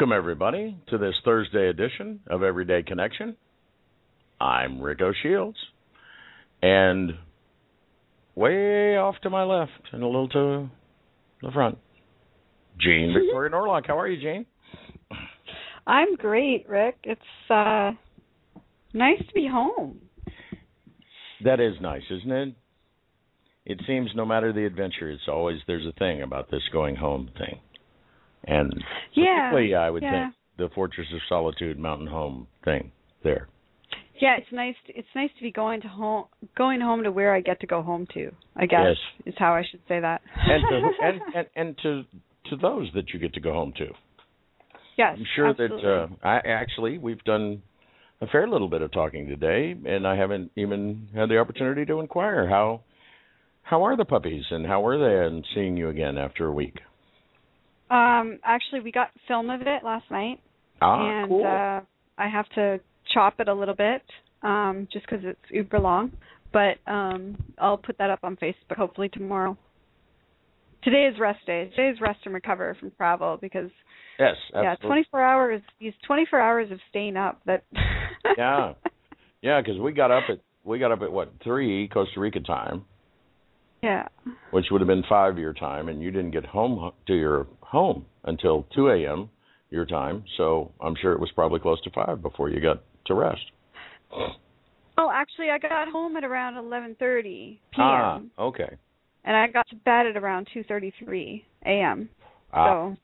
Welcome, everybody, to this Thursday edition of Everyday Connection. I'm Rico Shields, and way off to my left and a little to the front, Jean Victoria Norlock. How are you, Jean? I'm great, Rick. It's uh nice to be home. That is nice, isn't it? It seems no matter the adventure, it's always there's a thing about this going home thing. And Yeah, particularly, I would yeah. think the Fortress of Solitude mountain home thing there. Yeah, it's nice. To, it's nice to be going to home, going home to where I get to go home to. I guess Yes. is how I should say that. and to and, and and to to those that you get to go home to. yes, I'm sure absolutely. that uh, I actually we've done a fair little bit of talking today, and I haven't even had the opportunity to inquire how how are the puppies and how are they and seeing you again after a week. Um, actually, we got film of it last night, Ah, and cool. uh, I have to chop it a little bit, um, just because it's uber long. But um, I'll put that up on Facebook hopefully tomorrow. Today is rest day. Today is rest and recover from travel because yes, yeah, 24 hours. These 24 hours of staying up. That Yeah, yeah, because we got up at we got up at what three Costa Rica time, yeah. which would have been five your time, and you didn't get home to your home until two a.m. your time. So I'm sure it was probably close to five before you got to rest. Oh, actually, I got home at around 11:30 p.m. Ah, okay. and I got to bed at around 2:33 a.m. Ah, So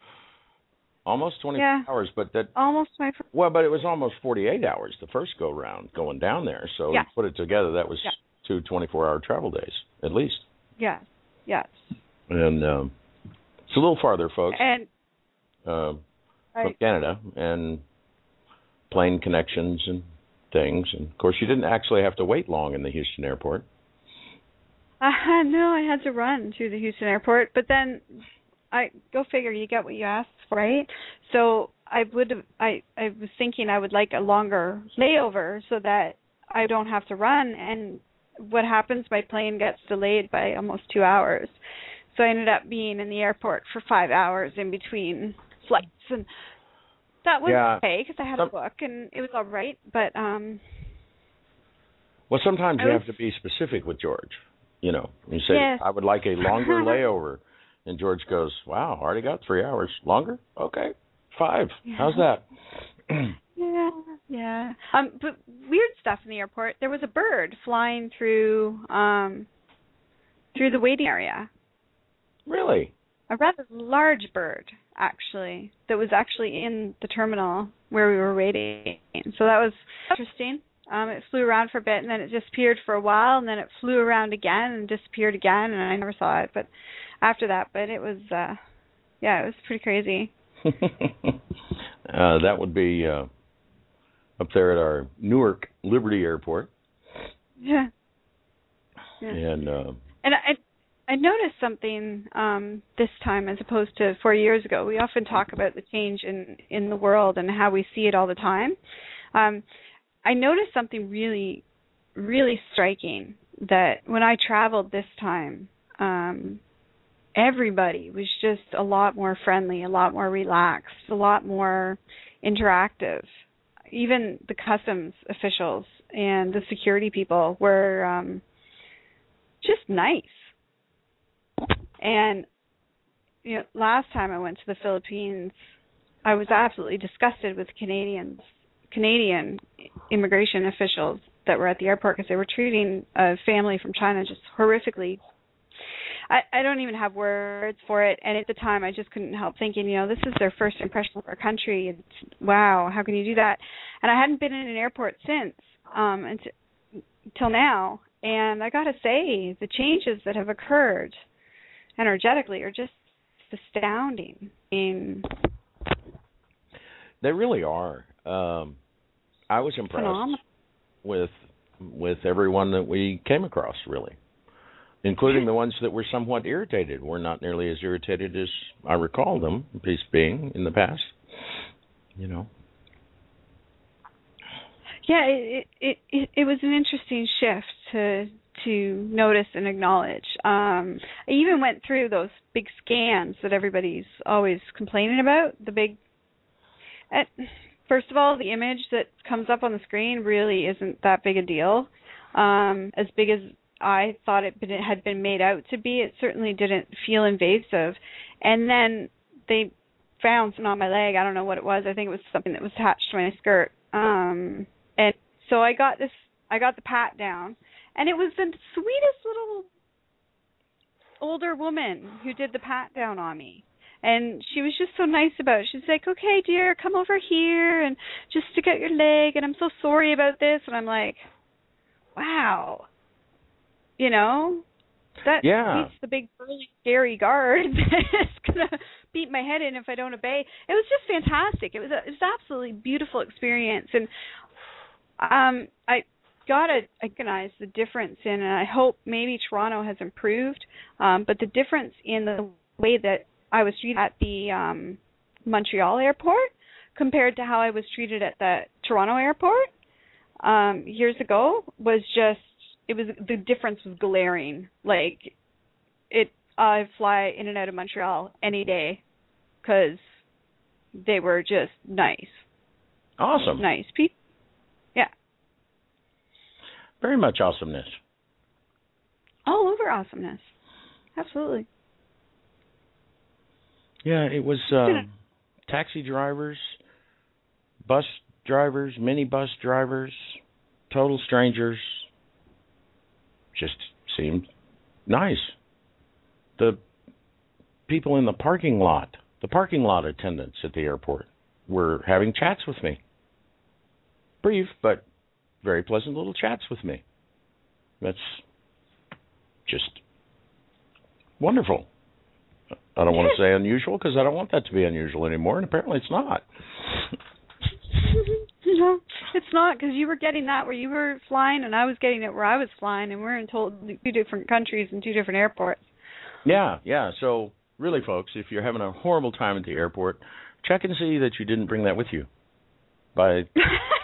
almost 24 Yeah. hours, but that almost my well, but it was almost 48 hours the first go round going down there. So Yeah. you put it together, that was Yeah. two 24-hour travel days at least. yes, yes. And um, it's a little farther, folks, And uh, from Canada, and plane connections and things. And of course, you didn't actually have to wait long in the Houston airport. uh, no, I had to run to the Houston airport, but then I go figure. You get what you ask for, right? So I would I I was thinking I would like a longer layover so that I don't have to run. And what happens? My plane gets delayed by almost two hours. So I ended up being in the airport for five hours in between flights, and that was Yeah. okay because I had Some- a book and it was all right. But um, Well, sometimes I you was- have to be specific with George. You know, you say, Yes. "I would like a longer layover," and George goes, "Wow, already got three hours longer. Okay, five. How's that?" Yeah, yeah. Um, but weird stuff in the airport. There was a bird flying through um through the waiting area. Really? A rather large bird, actually, that was actually in the terminal where we were waiting. So that was interesting. Um, it flew around for a bit and then it disappeared for a while and then it flew around again and disappeared again and I never saw it. But after that, but it was uh yeah, it was pretty crazy. uh, that would be uh, up there at our Newark Liberty Airport, Yeah. Yeah. and uh, And I I noticed something um this time as opposed to 4 years ago. We often talk about the change in in the world and how we see it all the time. Um I noticed something really really striking that when I traveled this time um everybody was just a lot more friendly, a lot more relaxed, a lot more interactive. Even the customs officials and the security people were um just nice. And you know, last time I went to the Philippines, I was absolutely disgusted with Canadians, Canadian immigration officials that were at the airport because they were treating a family from China just horrifically. I, I don't even have words for it, and at the time I just couldn't help thinking, you know, this is their first impression of our country. It's wow, how can you do that? And I hadn't been in an airport since um until, until now, and I got to say, the changes that have occurred energetically are just astounding. In they really are. Um, I was impressed phenomenal. with with everyone that we came across, really, including the ones that were somewhat irritated. We're not nearly as irritated as I recall them being in the past. You know. Yeah, it it it, it was an interesting shift to to notice and acknowledge. Um, I even went through those big scans that everybody's always complaining about. The big, at, first of all, the image that comes up on the screen really isn't that big a deal. Um, as big as I thought it, it had been made out to be, it certainly didn't feel invasive. And then they found something on my leg. I don't know what it was. I think it was something that was attached to my skirt. Um, and so I got this. I got the pat down and it was the sweetest little older woman who did the pat down on me. And she was just so nice about it. She's like okay dear come over here and just stick out your leg and i'm so sorry about this. And i'm like wow. You know? That Yeah. beats the big burly scary guard that's gonna beat my head in if i don't obey. It was just fantastic. It was a, it was an absolutely beautiful experience. And um i gotta recognize the difference in, and I hope maybe Toronto has improved, um, but the difference in the way that I was treated at the um, Montreal airport compared to how I was treated at the Toronto airport um, years ago was just it was the difference was glaring. Like it, I fly in and out of Montreal any day because they were just nice, Awesome. nice people. Very much awesomeness. all over awesomeness. Absolutely. Yeah, it was um, taxi drivers, bus drivers, minibus drivers, total strangers. Just seemed nice. The people in the parking lot, the parking lot attendants at the airport, were having chats with me. Brief, but very pleasant little chats with me. That's just wonderful. I don't want to say unusual because I don't want that to be unusual anymore, and apparently it's not. no, it's not because you were getting that where you were flying, and I was getting it where I was flying, and we're in two different countries and two different airports. Yeah, yeah. So really, folks, if you're having a horrible time at the airport, check and see that you didn't bring that with you by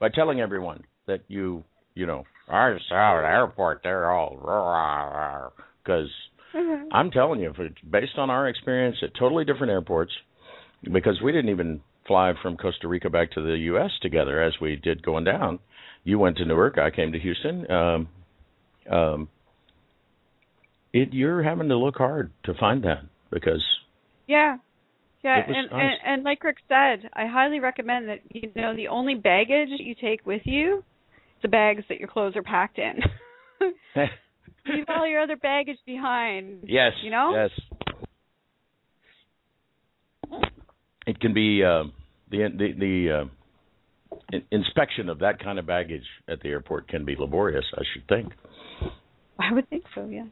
by telling everyone that you you know I saw at the airport they're all because I'm telling you, for, based on our experience at totally different airports, because we didn't even fly from Costa Rica back to the U.S. together as we did going down. You went to Newark, I came to Houston. Um, um, it you're having to look hard to find that because yeah, yeah, and, and and like Rick said, I highly recommend that you know the only baggage you take with you, the bags that your clothes are packed in. Leave all your other baggage behind. yes, You know? yes, it can be uh, the the the uh, in- inspection of that kind of baggage at the airport can be laborious. I should think. I would think so. Yes.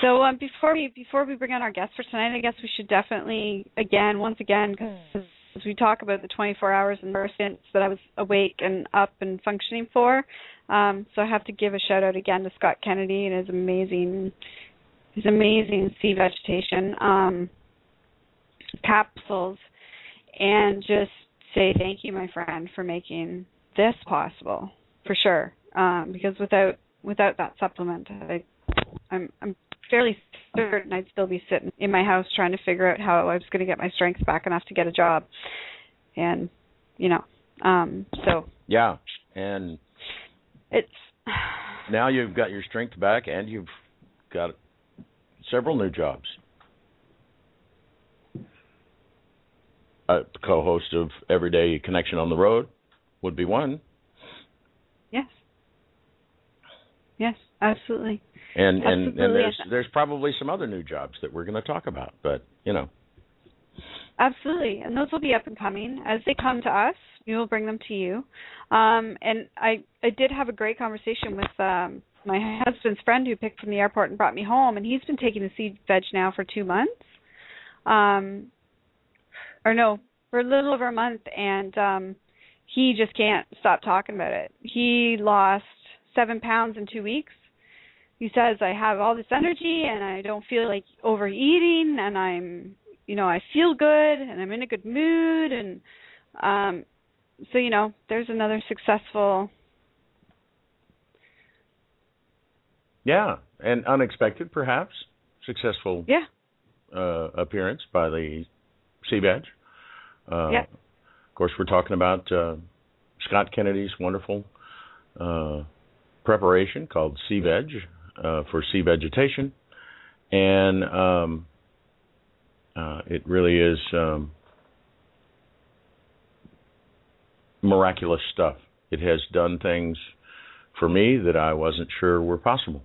So um, before we before we bring on our guest for tonight, I guess we should definitely again, once again, because as we talk about the 24 hours and since that I was awake and up and functioning for, um, so I have to give a shout out again to Scott Kennedy and his amazing his amazing sea vegetation um, capsules, and just say thank you, my friend, for making this possible for sure. Um, because without without that supplement, I, I'm I'm fairly certain I'd still be sitting in my house trying to figure out how I was going to get my strength back enough to get a job, and you know, um, so Yeah, and it's now you've got your strength back, and you've got several new jobs. A co-host of Everyday Connection on the Road would be one. Yes. Yes, absolutely. And and and there's there's probably some other new jobs that we're going to talk about, but you know. Absolutely, and those will be up and coming as they come to us. We will bring them to you. Um, and I, I did have a great conversation with um, my husband's friend who picked from the airport and brought me home, and he's been taking the sea veg now for two months, um, or no, for a little over a month, and um, he just can't stop talking about it. He lost seven pounds in two weeks. He says I have all this energy and I don't feel like overeating and I'm you know, I feel good and I'm in a good mood and um so you know, there's another successful Yeah, and unexpected perhaps successful yeah, uh, appearance by the Sea Veg. Uh, Yeah. Of course, we're talking about uh, Scott Kennedy's wonderful uh, preparation called Sea Veg for sea vegetation, and um, uh, it really is um, miraculous stuff. It has done things for me that I wasn't sure were possible.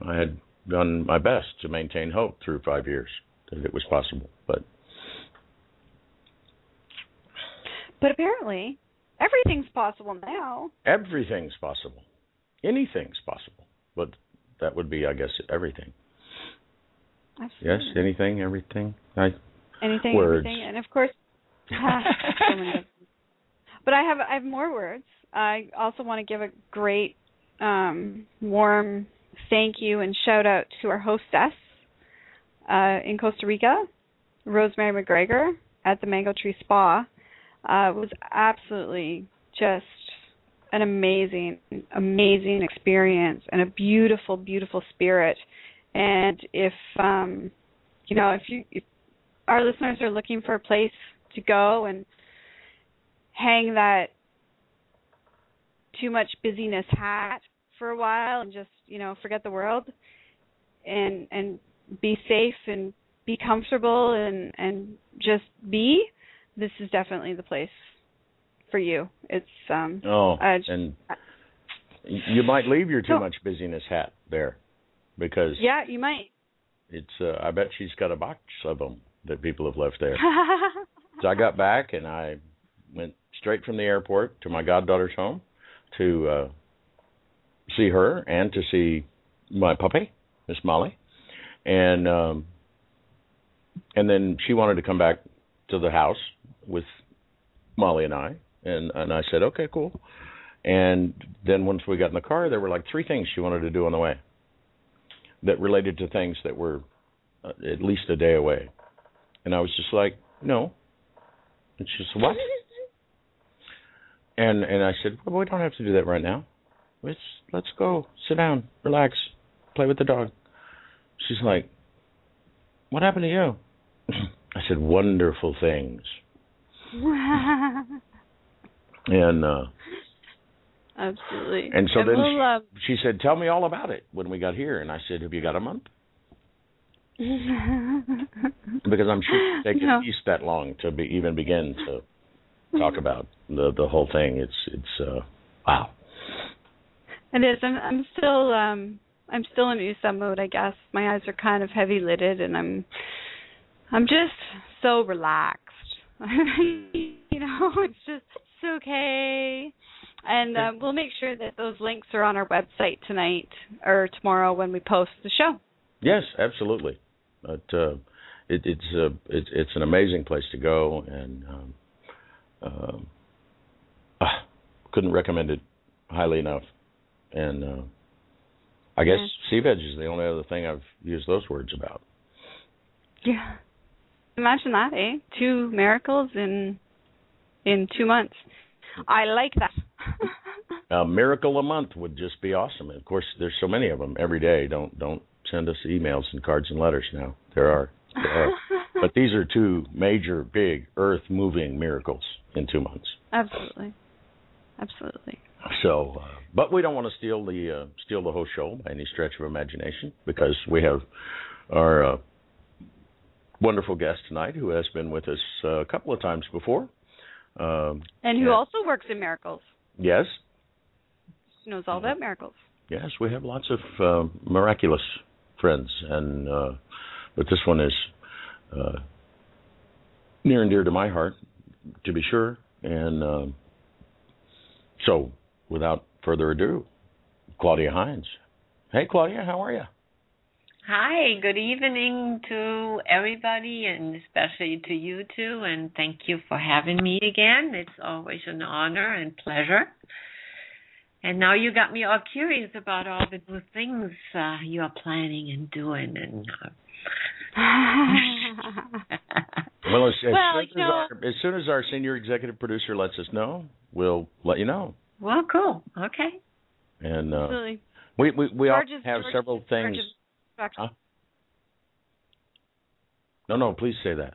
I had done my best to maintain hope through five years that it was possible, but but apparently everything's possible now. everything's possible. Anything's possible, but that would be, I guess, everything. Yes, Absolutely. anything, everything. I anything, Words. everything, and of course, so many of them. But I have I have more words. I also want to give a great, um, warm thank you and shout out to our hostess uh, in Costa Rica, Rosemary McGregor at the Mango Tree Spa. Uh, it was absolutely just an amazing, amazing experience and a beautiful, beautiful spirit. And if um, you know, if you if our listeners are looking for a place to go and hang that too much busyness hat for a while and just you know forget the world and and be safe and be comfortable and and just be this is definitely the place for you it's um oh, I just- and you might leave your too much busyness hat there because yeah you might it's. Uh, I bet she's got a box of them that people have left there. So I got back and I went straight from the airport to my goddaughter's home to uh see her and to see my puppy, Miss Molly. And um and then she wanted to come back to the house with Molly and I and and I said, "Okay, cool." And then once we got in the car, there were like three things she wanted to do on the way that related to things that were uh, at least a day away. And I was just like, "No, and she said, "What?" And and I said, "Well, we don't have to do that right now. Let's let's go, sit down, relax, play with the dog." She's like, "What happened to you?" I said, "Wonderful things." And uh absolutely and so then we'll, um, she said, "Tell me all about it." When we got here, and I said, "Have you got a month?" Because I'm sure it takes No. at least that long to be even begin to talk about the the whole thing. It's it's uh wow. It is. I'm I'm still um I'm still in USA mode, I guess. My eyes are kind of heavy lidded and I'm I'm just so relaxed. you know, it's just okay. And uh, we'll make sure that those links are on our website tonight or tomorrow when we post the show. Yes, absolutely. But uh, it, it's a it's it's an amazing place to go, and um, um, ah, couldn't recommend it highly enough. And uh, I guess Yeah. sea veg is the only other thing I've used those words about. Yeah. Imagine that, eh? Two miracles in in two months. I like that. A miracle a month would just be awesome. And of course, there's so many of them every day. Don't don't send us emails and cards and letters now. There are, there are. but these are two major, big, earth-moving miracles in two months. Absolutely. Absolutely. So, uh, but we don't want to steal the uh, steal the whole show by any stretch of imagination because we have our uh, wonderful guest tonight who has been with us uh, a couple of times before. Um, and who also works in miracles. Yes. Knows all about miracles. Yes, we have lots of uh, miraculous friends, and uh, but this one is uh, near and dear to my heart, to be sure. And uh, so, without further ado, Claudia Hines. Hey, Claudia, how are you? Hi, good evening to everybody and especially to you two and thank you for having me again. It's always an honor and pleasure. And now you got me all curious about all the new things uh, you are planning and doing and uh, well, as, as, well, soon as, our, as soon as our senior executive producer lets us know, we'll let you know. Well, cool. Okay. And uh, we we we all have George's, several things. George's Huh? No, no, please say that.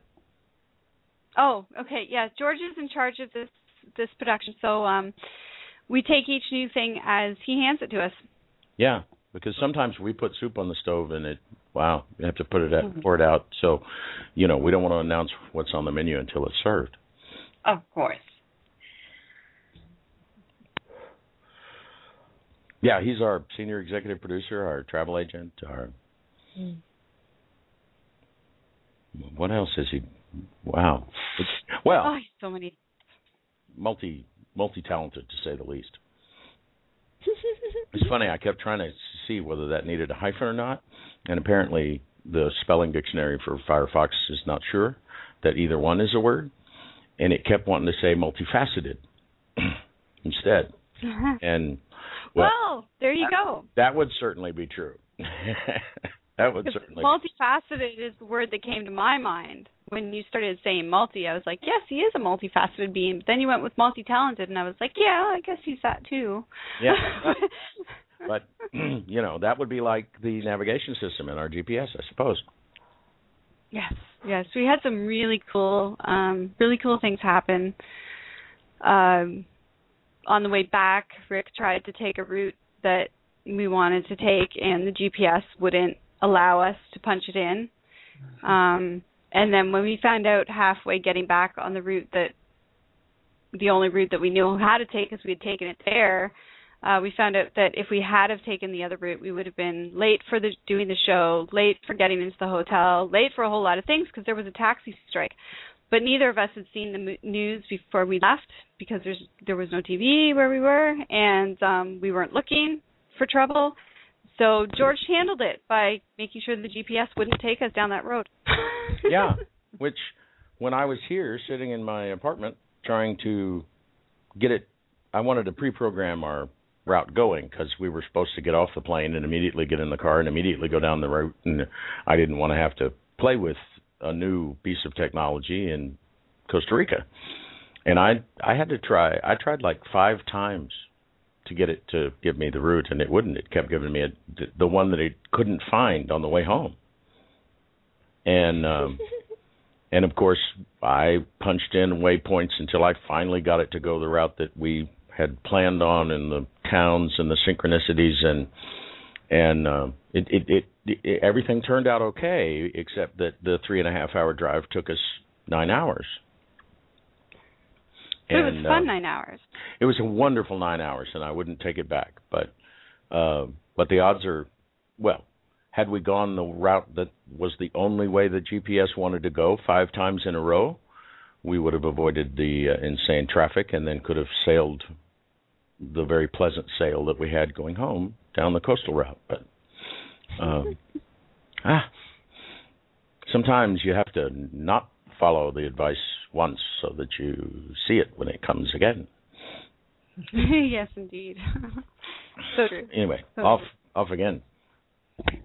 Oh, okay. Yeah, George is in charge of this this production, so um, we take each new thing as he hands it to us. Yeah, because sometimes we put soup on the stove and it wow, you have to put it Mm-hmm. at, pour it out. So, you know, we don't want to announce what's on the menu until it's served. Of course. Yeah, he's our senior executive producer, our travel agent, our Mm. what else is he? Wow. It's, well, Oh, so many. multi multi talented to say the least. It's funny. I kept trying to see whether that needed a hyphen or not, and apparently the spelling dictionary for Firefox is not sure that either one is a word, and it kept wanting to say multifaceted instead. And well, well, there you go. that would certainly be true. that would certainly. multifaceted is the word that came to my mind when you started saying multi. I was like, yes, he is a multifaceted being. But then you went with multi-talented, and I was like, yeah, I guess he's that too. Yeah. but you know that would be like the navigation system in our GPS, I suppose. yes, yes, we had some really cool, um, really cool things happen. Um, on the way back, Rick tried to take a route that we wanted to take, and the GPS wouldn't allow us to punch it in. Um, and then when we found out halfway getting back on the route that the only route that we knew how to take because we had taken it there, uh, we found out that if we had have taken the other route, we would have been late for the doing the show, late for getting into the hotel, late for a whole lot of things because there was a taxi strike. But neither of us had seen the news before we left because there's there was no TV where we were, and um, we weren't looking for trouble. So George handled it by making sure the GPS wouldn't take us down that road. yeah, which when I was here sitting in my apartment trying to get it, I wanted to pre-program our route going because we were supposed to get off the plane and immediately get in the car and immediately go down the route, and I didn't want to have to play with a new piece of technology in Costa Rica. And I I had to try. I tried like five times to get it to give me the route, and it wouldn't. It kept giving me a, the one that it couldn't find on the way home. And um, and of course, I punched in waypoints until I finally got it to go the route that we had planned on, and the towns and the synchronicities, and and uh, it, it, it it everything turned out okay, except that the three and a half hour drive took us nine hours. So it was fun uh, nine hours. it was a wonderful nine hours, and I wouldn't take it back. But uh, but the odds are, well, had we gone the route that was the only way the GPS wanted to go five times in a row, we would have avoided the uh, insane traffic, and then could have sailed the very pleasant sail that we had going home down the coastal route. But um, ah, sometimes you have to not follow the advice once so that you see it when it comes again. yes, indeed. so true. Anyway, So off off again.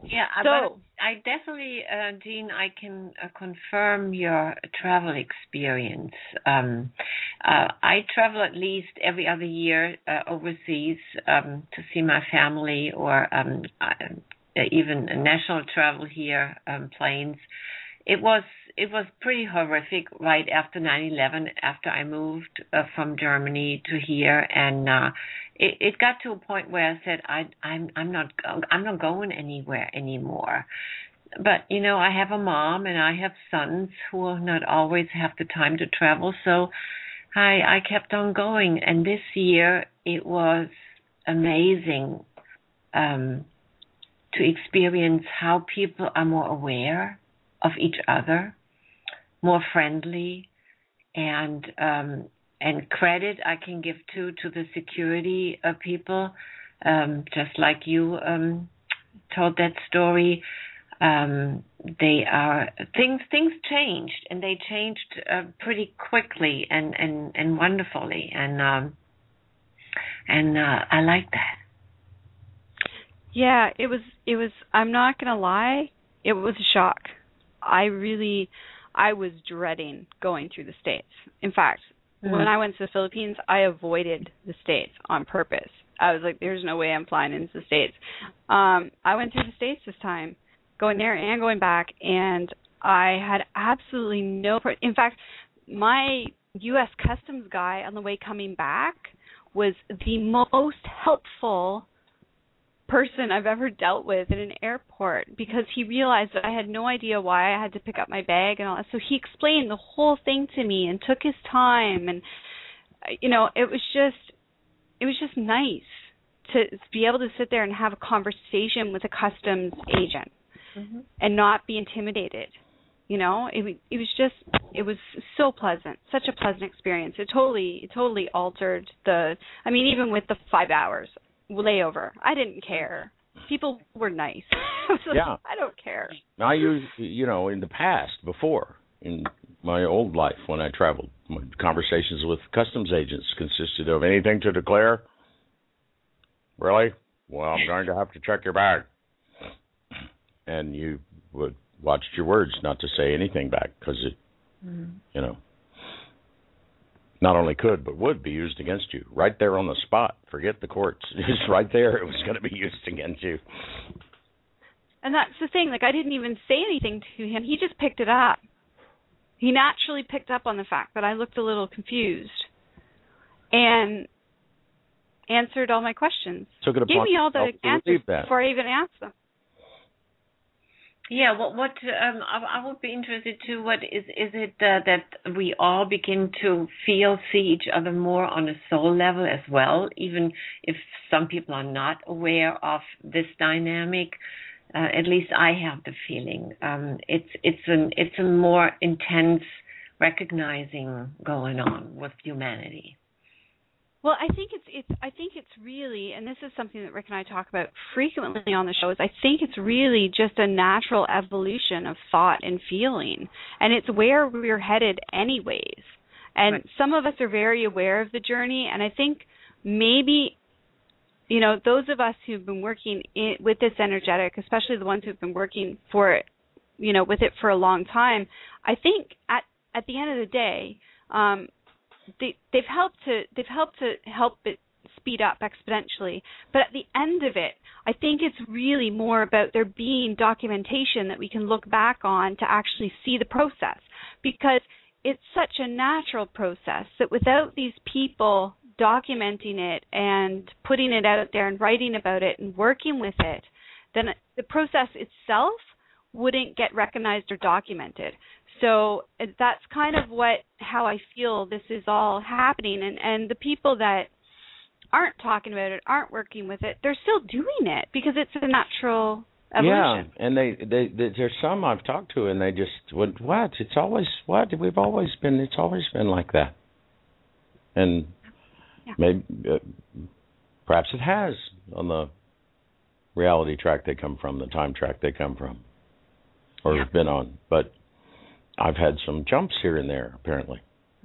Yeah, So- but I definitely, uh, Jean, I can uh, confirm your travel experience. Um, uh, I travel at least every other year uh, overseas um, to see my family, or um, uh, even a national travel here, um, planes. It was it was pretty horrific right after 9/11 after I moved uh, from Germany to here. And uh it it got to a point where I said I I'm I'm not I'm not going anywhere anymore. But you know I have a mom and I have sons who will not always have the time to travel. So I I kept on going. And this year it was amazing um to experience how people are more aware of each other, more friendly, and um, and credit I can give to to the security of people, um, just like you um, told that story. Um, they are things things changed and they changed uh, pretty quickly and and and wonderfully and um, and uh, I like that. Yeah, it was it was I'm not going to lie, it was a shock. I really I was dreading going through the states. In fact, mm-hmm. when I went to the Philippines, I avoided the states on purpose. I was like there's no way I'm flying into the states. Um I went through the states this time, going there and going back and I had absolutely no Pr- in fact, my US customs guy on the way coming back was the most helpful person I've ever dealt with in an airport because he realized that I had no idea why I had to pick up my bag and all that. So he explained the whole thing to me and took his time and you know, it was just it was just nice to be able to sit there and have a conversation with a customs agent mm-hmm. and not be intimidated. You know, it it was just it was so pleasant, such a pleasant experience. It totally it totally altered the. I mean, even with the five hours, layover. I didn't care. People were nice. I like, yeah. I don't care. I use you know in the past before in my old life when I traveled, my conversations with customs agents consisted of anything to declare. Really? Well, I'm going to have to check your bag. And you would watch your words not to say anything back because it, mm-hmm. you know, not only could but would be used against you right there on the spot. Forget the courts; it's right there. It was going to be used against you. And that's the thing. Like I didn't even say anything to him. He just picked it up. He naturally picked up on the fact that I looked a little confused, and answered all my questions. Took it Gave me all the answers before I even asked them. Yeah, what what um, I, would be interested to what is is it uh, that we all begin to feel see each other more on a soul level as well, even if some people are not aware of this dynamic. Uh, at least I have the feeling um, it's it's an it's a more intense recognizing going on with humanity. Well, I think it's it's I think it's really and this is something that Rick and I talk about frequently on the show is I think it's really just a natural evolution of thought and feeling and it's where we're headed anyways. And right. some of us are very aware of the journey and I think maybe you know those of us who've been working in, with this energetic, especially the ones who've been working for it, you know, with it for a long time, I think at at the end of the day, um, they they've helped to they've helped to help it speed up exponentially. But at the end of it, I think it's really more about there being documentation that we can look back on to actually see the process because it's such a natural process that without these people documenting it and putting it out there and writing about it and working with it, then the process itself wouldn't get recognized or documented so that's kind of what how I feel this is all happening and and the people that aren't talking about it aren't working with it they're still doing it because it's a natural evolution. Yeah, and they, they, they there's some I've talked to and they just what what it's always what we've always been it's always been like that. And yeah. maybe uh, perhaps it has on the reality track they come from, the time track they come from or yeah. been on. But I've had some jumps here and there, apparently.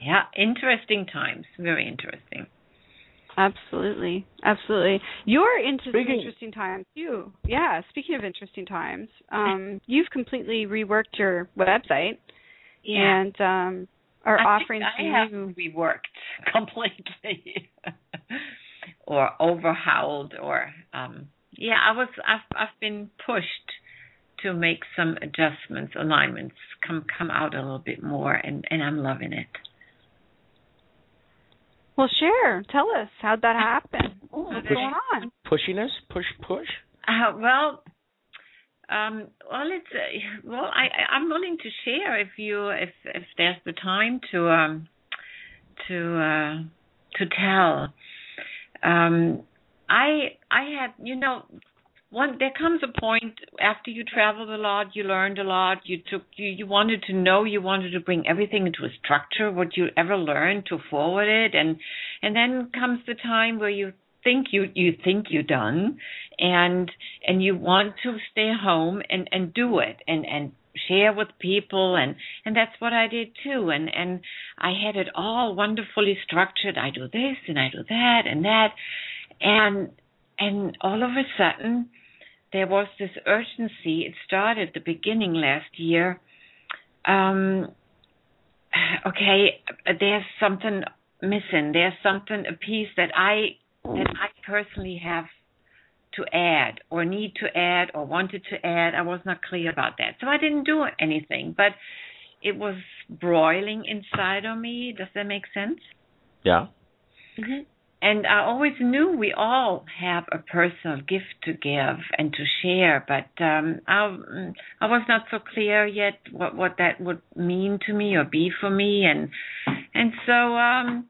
yeah, interesting times. Very interesting. Absolutely, absolutely. You're into speaking, interesting times too. Yeah. Speaking of interesting times, um, you've completely reworked your website, yeah. and um, are I offering I to have reworked completely, or overhauled, or um, yeah, I was I've I've been pushed to make some adjustments, alignments, come come out a little bit more, and and I'm loving it. Well, share. Tell us how'd that happen. What's going on? Pushiness, push, push. Uh, well, um, well, it's uh, well, I I'm willing to share if you if if there's the time to um to uh to tell. Um, I I had you know one there comes a point after you traveled a lot you learned a lot you took you you wanted to know you wanted to bring everything into a structure what you ever learned to forward it and and then comes the time where you think you you think you're done and and you want to stay home and and do it and and share with people and and that's what I did too and and I had it all wonderfully structured. I do this and I do that and that and and all of a sudden there was this urgency it started at the beginning last year um okay there's something missing there's something a piece that I that I personally have to add or need to add or wanted to add. I was not clear about that. So I didn't do anything, but it was broiling inside of me. Does that make sense? Yeah. Mm-hmm. And I always knew we all have a personal gift to give and to share, but um, I, I was not so clear yet what what that would mean to me or be for me, and and so um,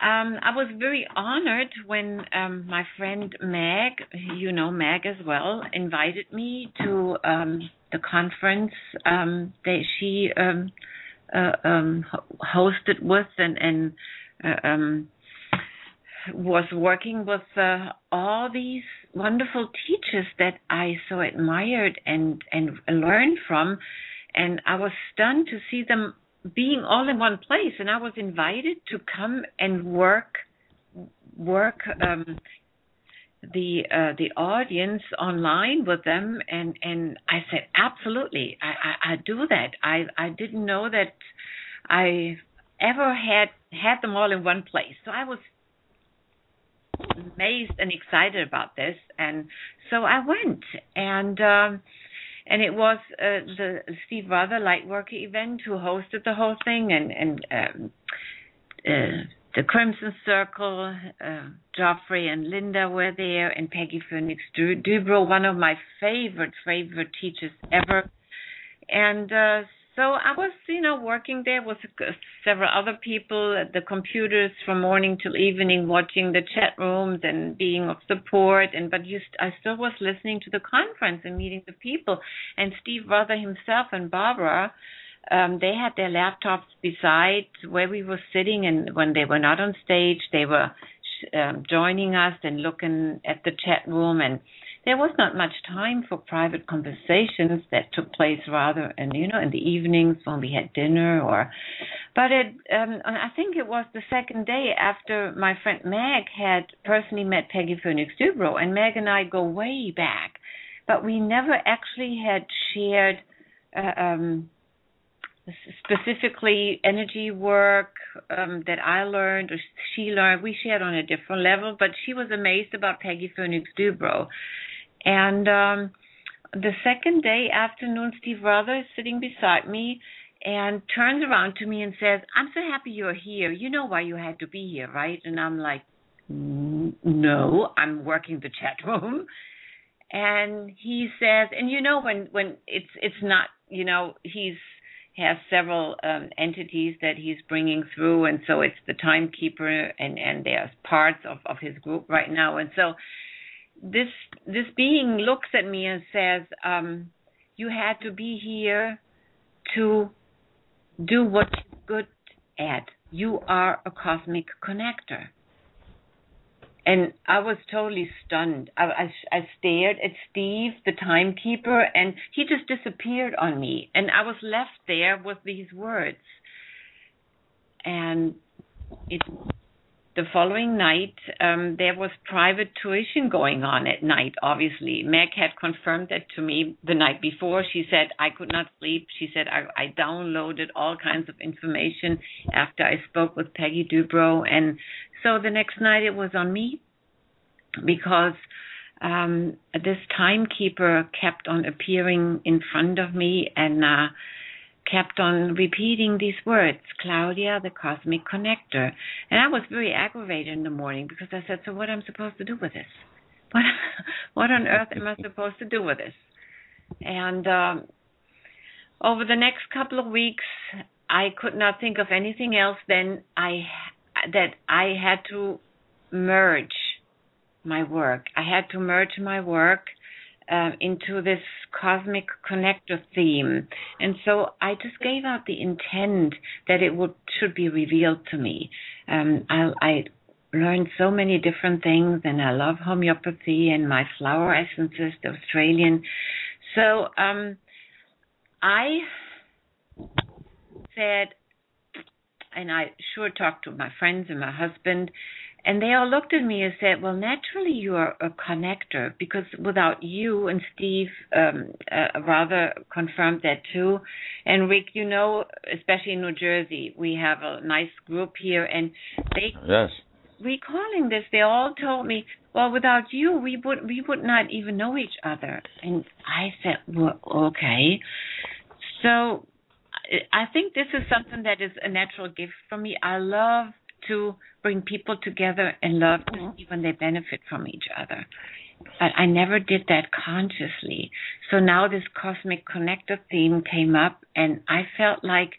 um, I was very honored when um, my friend Meg, you know Meg as well, invited me to um, the conference um, that she um, uh, um, hosted with and, and uh, um, was working with uh, all these wonderful teachers that I so admired and and learned from, and I was stunned to see them being all in one place. And I was invited to come and work work um the uh the audience online with them. And and I said absolutely. I, I I do that. I I didn't know that I ever had had them all in one place. So I was amazed and excited about this and so I went. And um and it was uh, the Steve Rother Lightworker event who hosted the whole thing, and and um, uh, the Crimson Circle, uh, Geoffrey and Linda were there, and Peggy Phoenix Dubro, one of my favorite favorite teachers ever, and uh, so I was, you know, working there with several other people at the computers from morning till evening, watching the chat rooms and being of support. And but you, I still was listening to the conference and meeting the people. And Steve Rother himself and Barbara, um, they had their laptops beside where we were sitting, and when they were not on stage, they were um, joining us and looking at the chat room and there was not much time for private conversations that took place rather and you know in the evenings when we had dinner or but it um i think it was the second day after my friend meg had personally met peggy phoenix dubro and meg and i go way back but we never actually had shared uh, um specifically energy work um, that I learned or she learned. We shared on a different level, but she was amazed about Peggy Phoenix Dubro. And um, the second day afternoon, Steve Rother is sitting beside me and turns around to me and says, I'm so happy you're here. You know why you had to be here, right? And I'm like, no, I'm working the chat room. And he says, and you know when when it's it's not, you know, he's has several um, entities that he's bringing through, and so it's the timekeeper, and and there's parts of of his group right now, and so this this being looks at me and says, um, "You had to be here to do what you're good at. You are a cosmic connector." And I was totally stunned. I, I, I stared at Steve, the timekeeper, and he just disappeared on me. And I was left there with these words. And it the following night, um, there was private tuition going on at night, obviously. Meg had confirmed that to me the night before. She said, I could not sleep. She said, I, I downloaded all kinds of information after I spoke with Peggy Dubro. And so the next night it was on me because um, this timekeeper kept on appearing in front of me and uh, kept on repeating these words, Claudia, the cosmic connector. And I was very aggravated in the morning because I said, so what am I supposed to do with this? What, what on earth am I supposed to do with this? And um, over the next couple of weeks, I could not think of anything else than I that I had to merge my work. I had to merge my work uh, into this cosmic connector theme, and so I just gave out the intent that it would should be revealed to me. Um, I, I learned so many different things, and I love homeopathy and my flower essences, the Australian. So um, I said, and I sure talked to my friends and my husband, and they all looked at me and said, "Well, naturally you are a connector because without you and Steve um, uh, rather confirmed that too." And Rick, you know, especially in New Jersey, we have a nice group here, and they yes recalling this, they all told me, "Well, without you, we would we would not even know each other." And I said, "Well, okay." So I think this is something that is a natural gift for me. I love to bring people together and love to mm-hmm. see when they benefit from each other. But I never did that consciously. So now this cosmic connector theme came up, and I felt like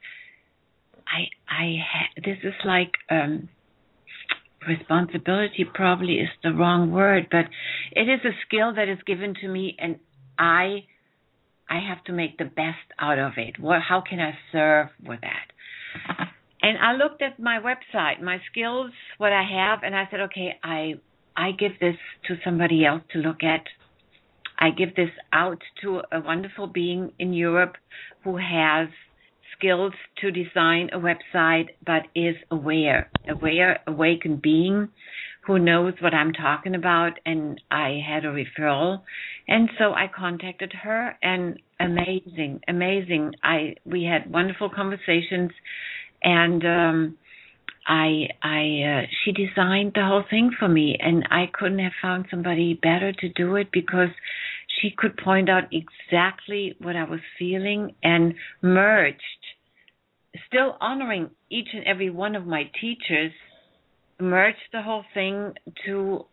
I I ha- this is like um responsibility probably is the wrong word, but it is a skill that is given to me, and I I have to make the best out of it. What how can I serve with that? And I looked at my website, my skills, what I have, and I said, okay, I I give this to somebody else to look at. I give this out to a wonderful being in Europe who has skills to design a website but is aware, aware, awakened being who knows what I'm talking about and I had a referral. And so I contacted her and amazing amazing. I we had wonderful conversations and um I I uh, she designed the whole thing for me and I couldn't have found somebody better to do it because she could point out exactly what I was feeling and merged still honoring each and every one of my teachers merged the whole thing to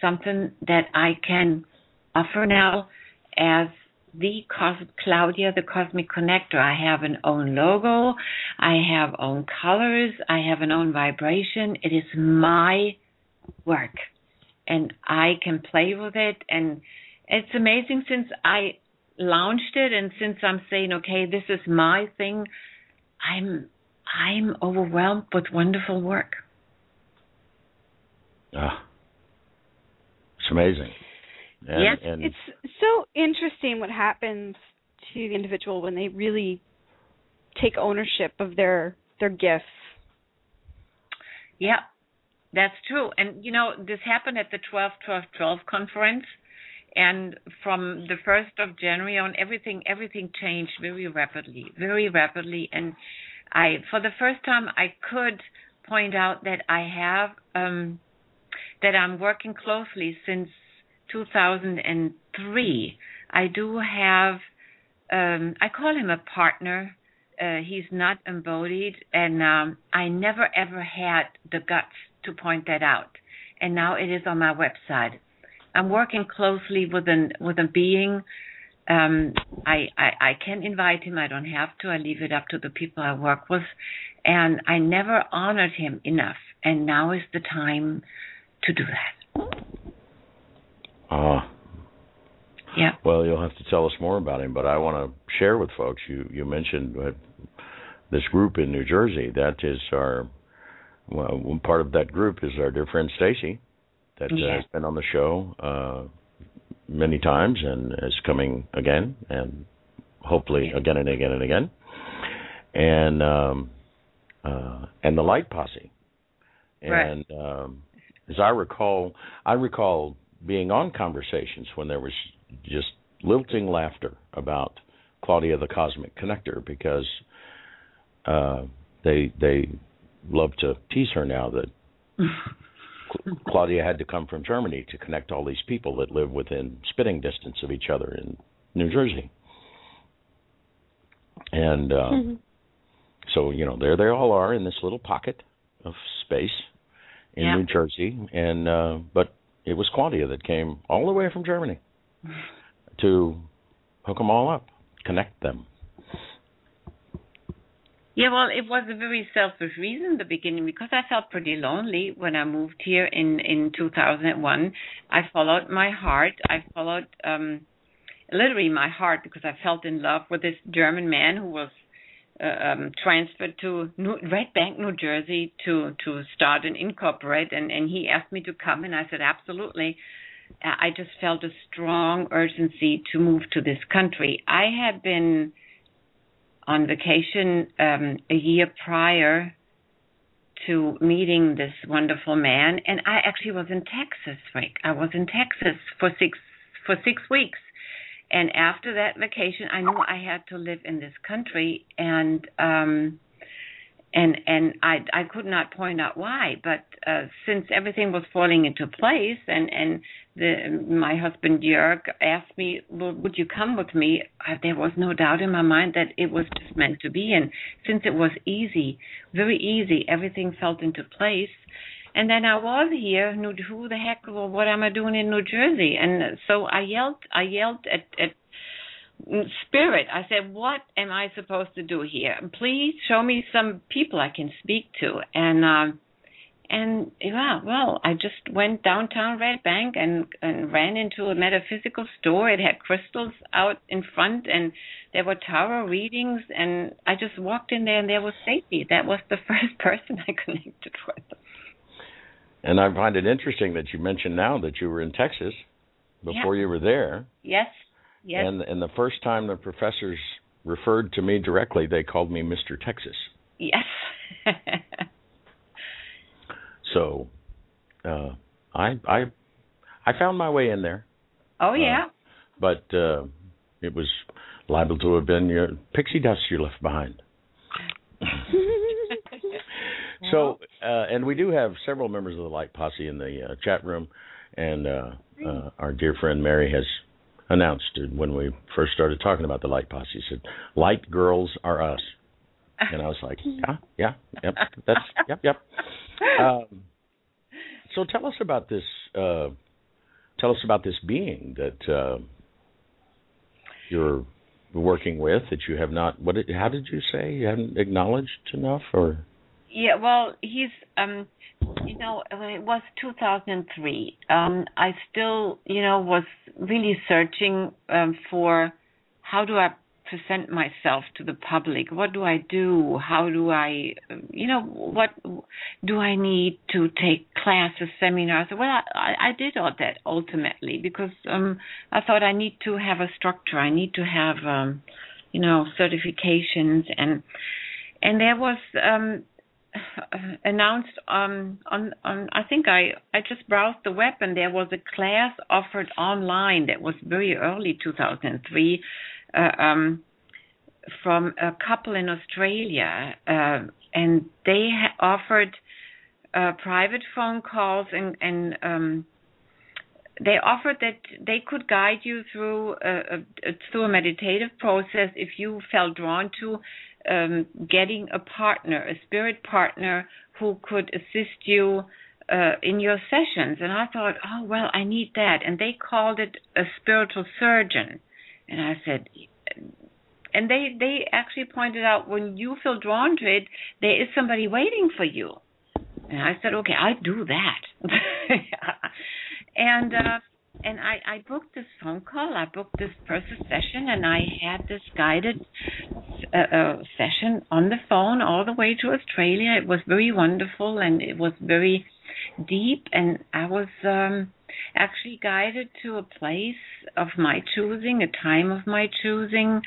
something that I can offer now as the Cos- Claudia, the Cosmic Connector. I have an own logo. I have own colors. I have an own vibration. It is my work, and I can play with it. And it's amazing since I launched it, and since I'm saying, okay, this is my thing. I'm I'm overwhelmed with wonderful work. Ah, it's amazing. And, yes, and it's so interesting what happens to the individual when they really take ownership of their their gifts. Yeah, that's true. And you know, this happened at the 12 12 12 conference and from the 1st of January on everything everything changed very rapidly, very rapidly and I for the first time I could point out that I have um that I'm working closely since 2003. I do have, um, I call him a partner. Uh, he's not embodied, and um, I never ever had the guts to point that out. And now it is on my website. I'm working closely with an with a being. Um, I, I I can invite him. I don't have to. I leave it up to the people I work with, and I never honored him enough. And now is the time to do that. Ah. Yeah. Well, you'll have to tell us more about him, but I want to share with folks. You you mentioned this group in New Jersey. That is our well, part of that group is our dear friend Stacy, that yeah. uh, has been on the show uh, many times and is coming again, and hopefully yeah. again and again and again. And um, uh, and the Light Posse. And right. um, as I recall, I recall being on conversations when there was just lilting laughter about Claudia the Cosmic Connector because uh, they they love to tease her now that Claudia had to come from Germany to connect all these people that live within spitting distance of each other in New Jersey. And uh, mm-hmm. so, you know, there they all are in this little pocket of space in yeah. New Jersey. And uh, but it was Claudia that came all the way from Germany to hook them all up, connect them. Yeah, well, it was a very selfish reason in the beginning because I felt pretty lonely when I moved here in in 2001. I followed my heart. I followed um literally my heart because I felt in love with this German man who was um, transferred to New, Red Bank, New Jersey, to to start and incorporate, and and he asked me to come, and I said absolutely. I just felt a strong urgency to move to this country. I had been on vacation um, a year prior to meeting this wonderful man, and I actually was in Texas, Rick. I was in Texas for six for six weeks, and after that vacation, I knew I had to live in this country, and um, and and I I could not point out why, but uh, since everything was falling into place, and and the my husband Jörg asked me, well, would you come with me? There was no doubt in my mind that it was just meant to be, and since it was easy, very easy, everything fell into place. And then I was here. Who the heck? Well, what am I doing in New Jersey? And so I yelled. I yelled at at spirit. I said, "What am I supposed to do here? Please show me some people I can speak to." And uh, and yeah, well, I just went downtown Red Bank and and ran into a metaphysical store. It had crystals out in front, and there were tarot readings. And I just walked in there, and there was Stacy. That was the first person I connected with. And I find it interesting that you mentioned now that you were in Texas before yeah. you were there. Yes. Yes. And and the first time the professors referred to me directly, they called me Mr. Texas. Yes. so, uh, I I I found my way in there. Oh yeah. Uh, but uh, it was liable to have been your pixie dust you left behind. so, uh, and we do have several members of the Light Posse in the uh, chat room, and uh, uh, our dear friend Mary has announced when we first started talking about the Light Posse. He said, "Light girls are us," and I was like, "Yeah, yeah, yep, that's yep, yep." Um, so tell us about this. Uh, tell us about this being that uh, you're working with that you have not. What? Did, how did you say you haven't acknowledged enough, or? Yeah, well, he's um you know, it was 2003. Um I still, you know, was really searching um for how do I present myself to the public? What do I do? How do I, you know, what do I need to take classes, seminars? Well, I, I did all that ultimately because um, I thought I need to have a structure. I need to have, um, you know, certifications and and there was um, announced um, on on I think I I just browsed the web and there was a class offered online that was very early 2003 uh, um, from a couple in Australia uh, and they ha- offered uh, private phone calls and and um, they offered that they could guide you through a, a, through a meditative process if you felt drawn to um, getting a partner, a spirit partner who could assist you uh, in your sessions. And I thought, oh, well, I need that. And they called it a spiritual surgeon. And I said, and they, they actually pointed out when you feel drawn to it, there is somebody waiting for you. And I said, okay, I'll do that. and uh, and I, I booked this phone call. I booked this person session, and I had this guided uh, uh, session on the phone all the way to Australia. It was very wonderful, and it was very deep. And I was um, actually guided to a place of my choosing, a time of my choosing,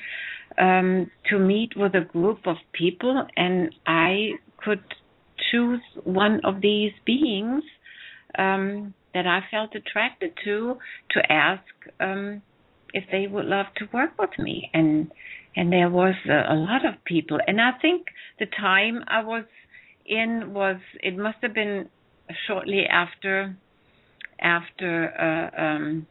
um, to meet with a group of people, and I could choose one of these beings. Um, that I felt attracted to to ask um, if they would love to work with me, and and there was a, a lot of people, and I think the time I was in was it must have been shortly after after uh, um,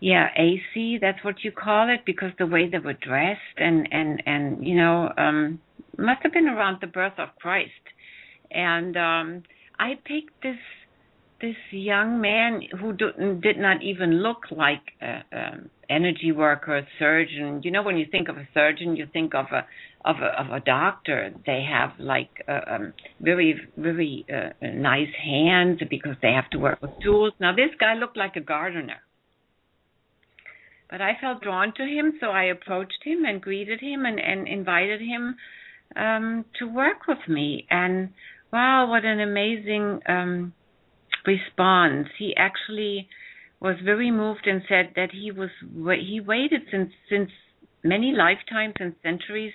yeah AC that's what you call it because the way they were dressed and and and you know um must have been around the birth of Christ. And um I picked this this young man who do, did not even look like a, um, energy worker, a surgeon. You know, when you think of a surgeon, you think of a of a, of a doctor. They have like um, very very uh, nice hands because they have to work with tools. Now this guy looked like a gardener. But I felt drawn to him, so I approached him and greeted him and, and invited him um, to work with me. And wow, what an amazing um, response! He actually was very moved and said that he was he waited since since many lifetimes and centuries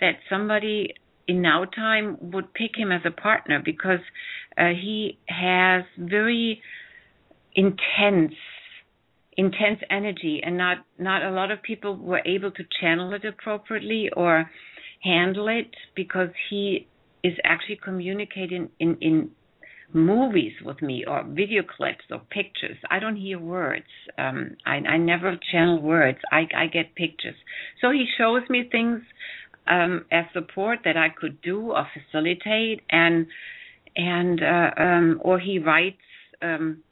that somebody in now time would pick him as a partner because uh, he has very intense intense energy and not not a lot of people were able to channel it appropriately or handle it because he is actually communicating in in movies with me or video clips or pictures. I don't hear words. Um, I, I never channel words. I, I get pictures. So he shows me things um, as support that I could do or facilitate, and and uh, um, or he writes um,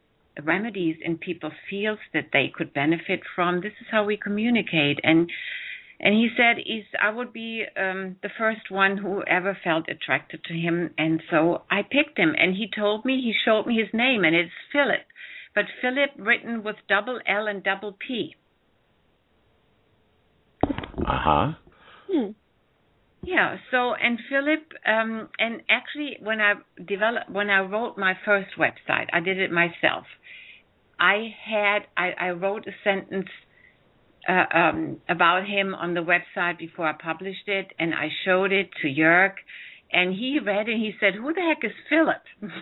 remedies in people's fields that they could benefit from. This is how we communicate, and and he said is I would be um, the first one who ever felt attracted to him, and so I picked him. And he told me he showed me his name, and it's Philip, but Philip written with double L and double P. Uh huh. Hmm. Yeah. So and Philip, um, and actually when I developed when I wrote my first website, I did it myself. I had I, I wrote a sentence uh, um, about him on the website before I published it, and I showed it to Jörg, and he read it. and He said, "Who the heck is Philip?"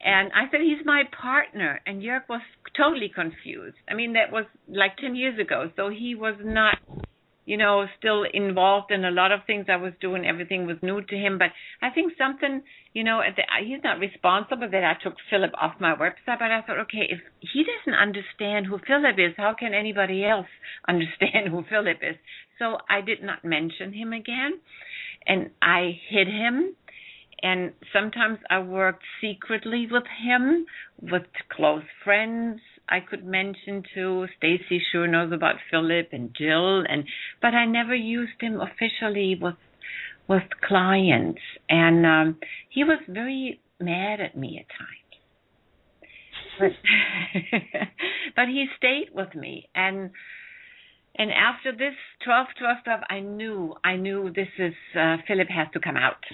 and I said, "He's my partner." And Jörg was totally confused. I mean, that was like ten years ago, so he was not you know, still involved in a lot of things I was doing. Everything was new to him, but I think something, you know, the, he's not responsible that I took Philip off my website. But I thought, okay, if he doesn't understand who Philip is, how can anybody else understand who Philip is? So I did not mention him again, and I hid him. And sometimes I worked secretly with him, with close friends, I could mention too. Stacy sure knows about Philip and Jill, and but I never used him officially with with clients, and um, he was very mad at me at times. But but he stayed with me, and and after this 12, 12, 12, I knew I knew this is uh, Philip has to come out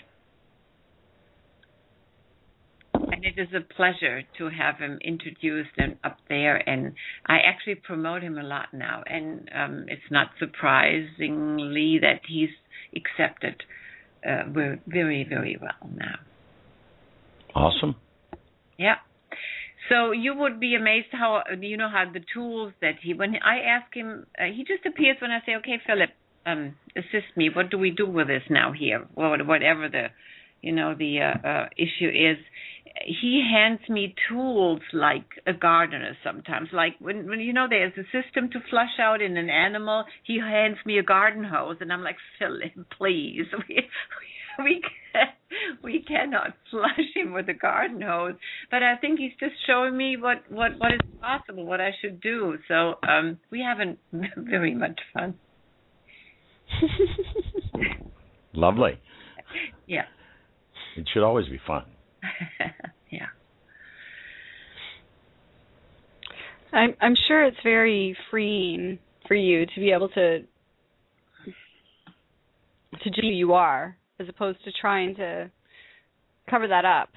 and it is a pleasure to have him introduced and up there. And I actually promote him a lot now, and um, it's not surprisingly that he's accepted uh, very, very well now. Awesome. Yeah. So you would be amazed how you know how the tools that he when I ask him, uh, he just appears when I say, "Okay, Philip, um, assist me. What do we do with this now here? Or whatever the you know the uh, uh, issue is." He hands me tools like a gardener sometimes. Like when when you know there's a system to flush out in an animal he hands me a garden hose and i'm like philip please. We we can, we cannot flush him with a garden hose. But i think he's just showing me what what what is possible what i should do. So um we haven't very much fun. Lovely. Yeah. It should always be fun yeah. I'm I'm sure it's very freeing for you to be able to to do who you are as opposed to trying to cover that up.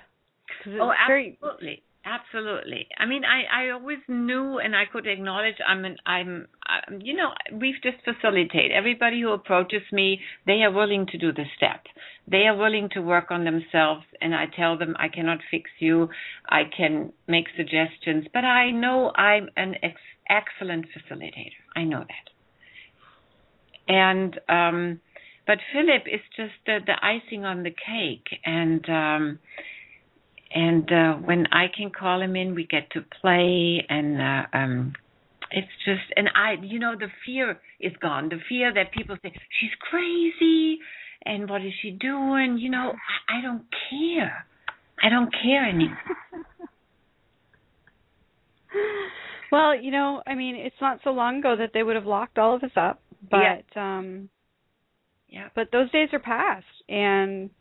Oh, absolutely. Absolutely. I mean, I I always knew and I could acknowledge I'm an I'm, I'm you know we've just facilitate everybody who approaches me they are willing to do the step. They are willing to work on themselves and I tell them I cannot fix you. I can make suggestions, but I know I'm an ex- excellent facilitator. I know that. And um but Philip is just the, the icing on the cake, and um, and uh, when I can call him in, we get to play, and uh, um, it's just and I, you know, the fear is gone. The fear that people say she's crazy, and what is she doing? You know, I, I don't care. I don't care anymore. well, you know, I mean, it's not so long ago that they would have locked all of us up, but yeah. um yeah. But those days are past and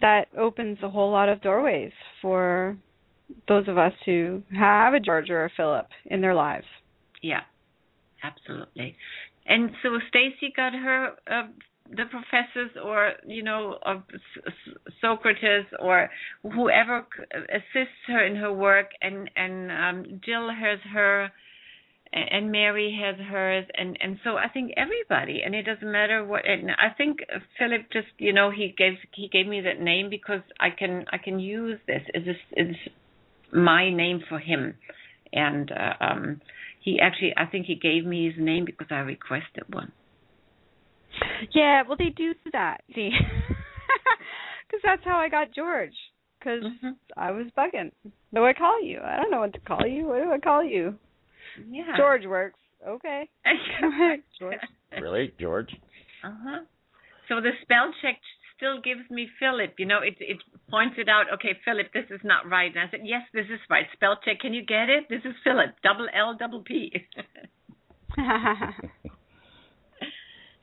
that opens a whole lot of doorways for those of us who have a George or a Philip in their lives. Yeah. Absolutely. And so Stacy got her uh, the professors or you know of Socrates or whoever assists her in her work and and um Jill has her and Mary has hers, and and so I think everybody, and it doesn't matter what. And I think Philip just, you know, he gave he gave me that name because I can I can use this. Is this is my name for him, and uh, um, he actually I think he gave me his name because I requested one. Yeah, well, they do that, see, because that's how I got George. Because mm-hmm. I was bugging. What do I call you? I don't know what to call you. What do I call you? Yeah. George works. Okay. George. Really, George? Uh huh. So the spell check still gives me Philip. You know, it it points it out. Okay, Philip, this is not right. And I said, yes, this is right. Spell check. Can you get it? This is Philip. Double L, double P.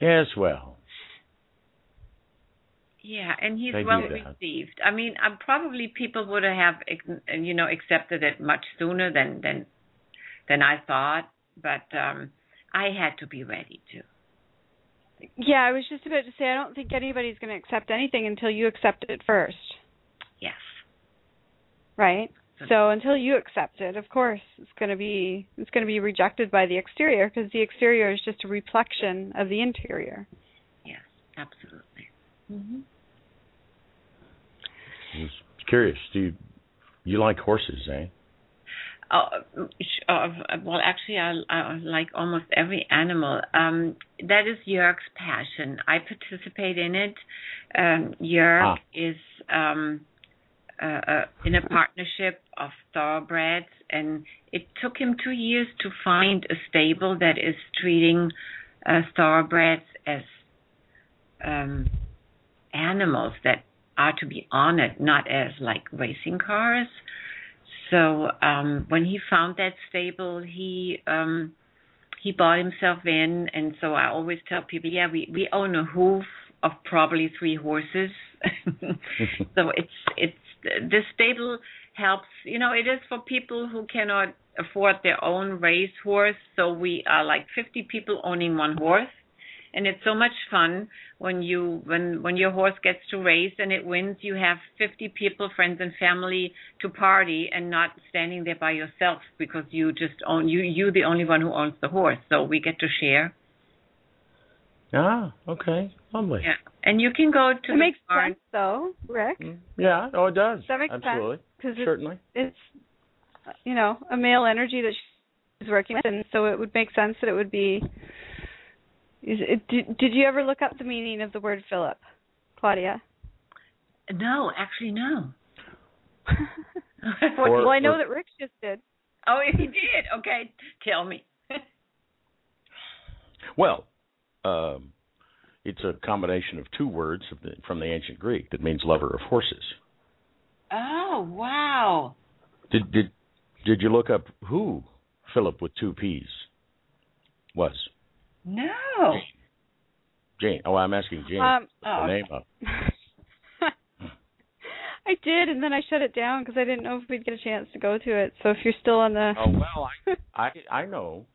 yes, well. Yeah, and he's well received. I mean, um, probably people would have, you know, accepted it much sooner than than than I thought, but um I had to be ready to. Yeah, I was just about to say I don't think anybody's going to accept anything until you accept it first. Yes. Right? So until you accept it, of course, it's going to be it's going to be rejected by the exterior because the exterior is just a reflection of the interior. Yes, absolutely. Mhm. I was curious. Do you you like horses, eh? Uh, uh, well, actually, I, I like almost every animal. Um, that is Jörg's passion. I participate in it. Um, Jörg ah. is um, uh, uh, in a partnership of thoroughbreds, and it took him two years to find a stable that is treating uh, thoroughbreds as um, animals that are to be honored, not as like racing cars. So um, when he found that stable, he um, he bought himself in, and so I always tell people, yeah, we we own a hoof of probably three horses. so it's it's the stable helps. You know, it is for people who cannot afford their own race horse. So we are like 50 people owning one horse and it's so much fun when you when when your horse gets to race and it wins you have 50 people friends and family to party and not standing there by yourself because you just own you you the only one who owns the horse. So we get to share. Ah okay. Lovely. Yeah. And you can go to it makes barn. sense though rick. Mm, yeah oh it does. That makes absolutely. Sense because certainly. it's you know a male energy that she's working with and so it would make sense that it would be it, did, did you ever look up the meaning of the word Philip, Claudia? No, actually, no. well, I know or, that Rick just did. Oh, he did. Okay, tell me. well, um, it's a combination of two words of the, from the ancient Greek that means lover of horses. Oh wow! Did did did you look up who Philip with two P's was? No. Jane. Jane. Oh, I'm asking Jane. Um, oh, name up. I did, and then I shut it down because I didn't know if we'd get a chance to go to it. So if you're still on the. Oh well, I I, I know.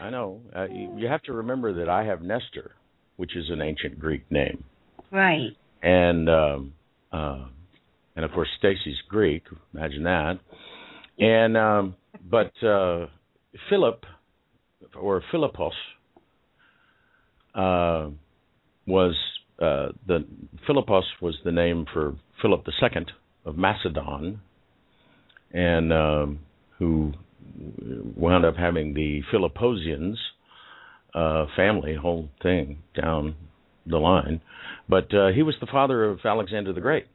I know. Uh, you, you have to remember that I have Nestor, which is an ancient Greek name. Right. And um, uh, and of course Stacy's Greek. Imagine that. And um, but uh, Philip or Philippos uh, was uh, the Philippos was the name for Philip II of Macedon, and um, who wound up having the Philipposians uh, family, whole thing down the line, but uh, he was the father of Alexander the Great.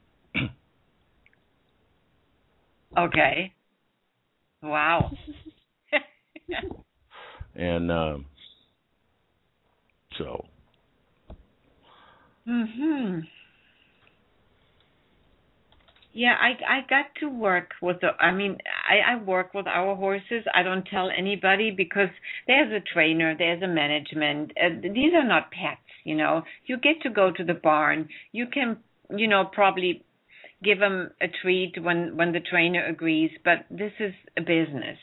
okay. Wow. and um, so. Mhm. Yeah, I I got to work with the. I mean, I I work with our horses. I don't tell anybody because there's a trainer, there's a management. Uh, these are not pets, you know. You get to go to the barn. You can, you know, probably give them a treat when when the trainer agrees. But this is a business.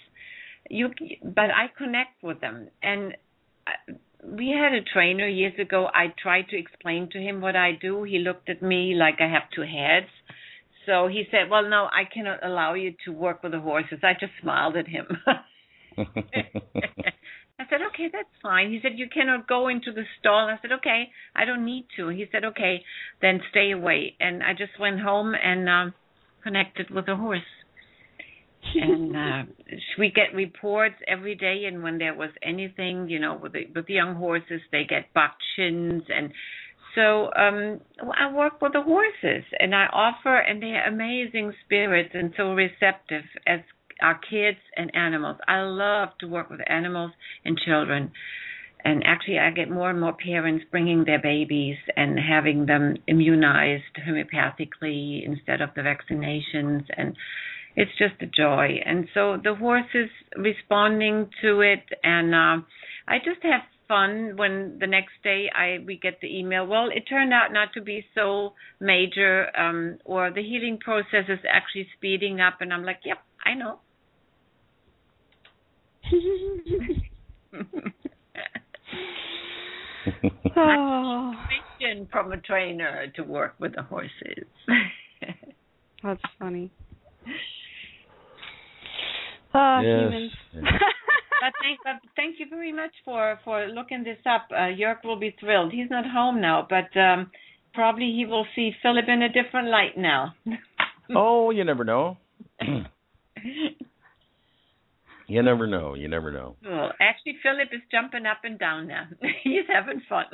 You, but I connect with them, and uh, we had a trainer years ago. I tried to explain to him what I do. He looked at me like I have two heads so he said, "Well, no, I cannot allow you to work with the horses." I just smiled at him. I said, "Okay, that's fine." He said, "You cannot go into the stall." I said, "Okay, I don't need to." He said, "Okay, then stay away." And I just went home and uh, connected with the horse. And uh, we get reports every day, and when there was anything, you know, with the with the young horses, they get bucked shins and so um, I work with the horses, and I offer, and they're amazing spirits and so receptive as our kids and animals. I love to work with animals and children. And actually, I get more and more parents bringing their babies and having them immunized homeopathically instead of the vaccinations. And it's just a joy. And so the horse is responding to it. And uh, I just have fun when the next day I we get the email. Well, it turned out not to be so major, um, or the healing process is actually speeding up, and I'm like, yep, I know. oh. from a trainer to work with the horses. That's funny. Ah, yes. humans. but thank but thank you very much for for looking this up. Uh, Jörg will be thrilled. He's not home now, but um probably he will see Philip in a different light now. oh, you never know. you never know. You never know. Well, actually, Philip is jumping up and down now. He's having fun.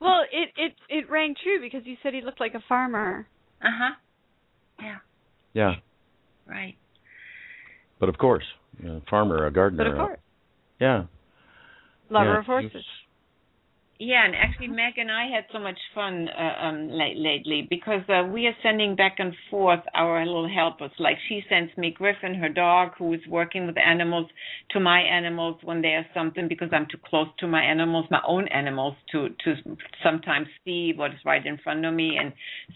well, it it it rang true because you said he looked like a farmer. Uh huh. Yeah. Yeah. Right. But of course, a farmer, a gardener. But of course. yeah. Lover yeah, of horses. Yeah, and actually, Meg and I had so much fun uh, um, late, lately because uh, we are sending back and forth our little helpers. Like she sends me Griffin, her dog, who is working with animals, to my animals when they are something because I'm too close to my animals, my own animals, to to sometimes see what is right in front of me. And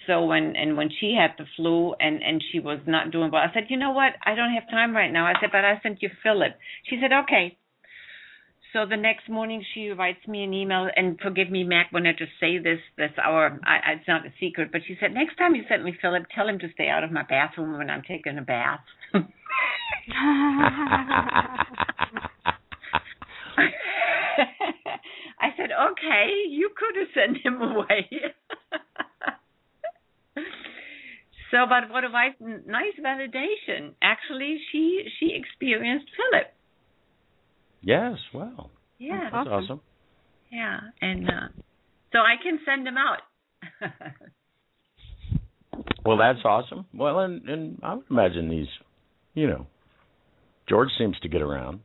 so when and when she had the flu and and she was not doing well, I said, you know what? I don't have time right now. I said, but I sent you Philip. She said, okay, so the next morning she writes me an email and forgive me Meg when i just say this that's our I, it's not a secret but she said next time you send me philip tell him to stay out of my bathroom when i'm taking a bath. I said okay you could have sent him away. So but what a nice nice validation. Actually she she experienced philip Yes, well. Yeah. That's awesome. awesome. Yeah, and uh, so I can send them out. well, that's awesome. Well, and and I would imagine these, you know, George seems to get around.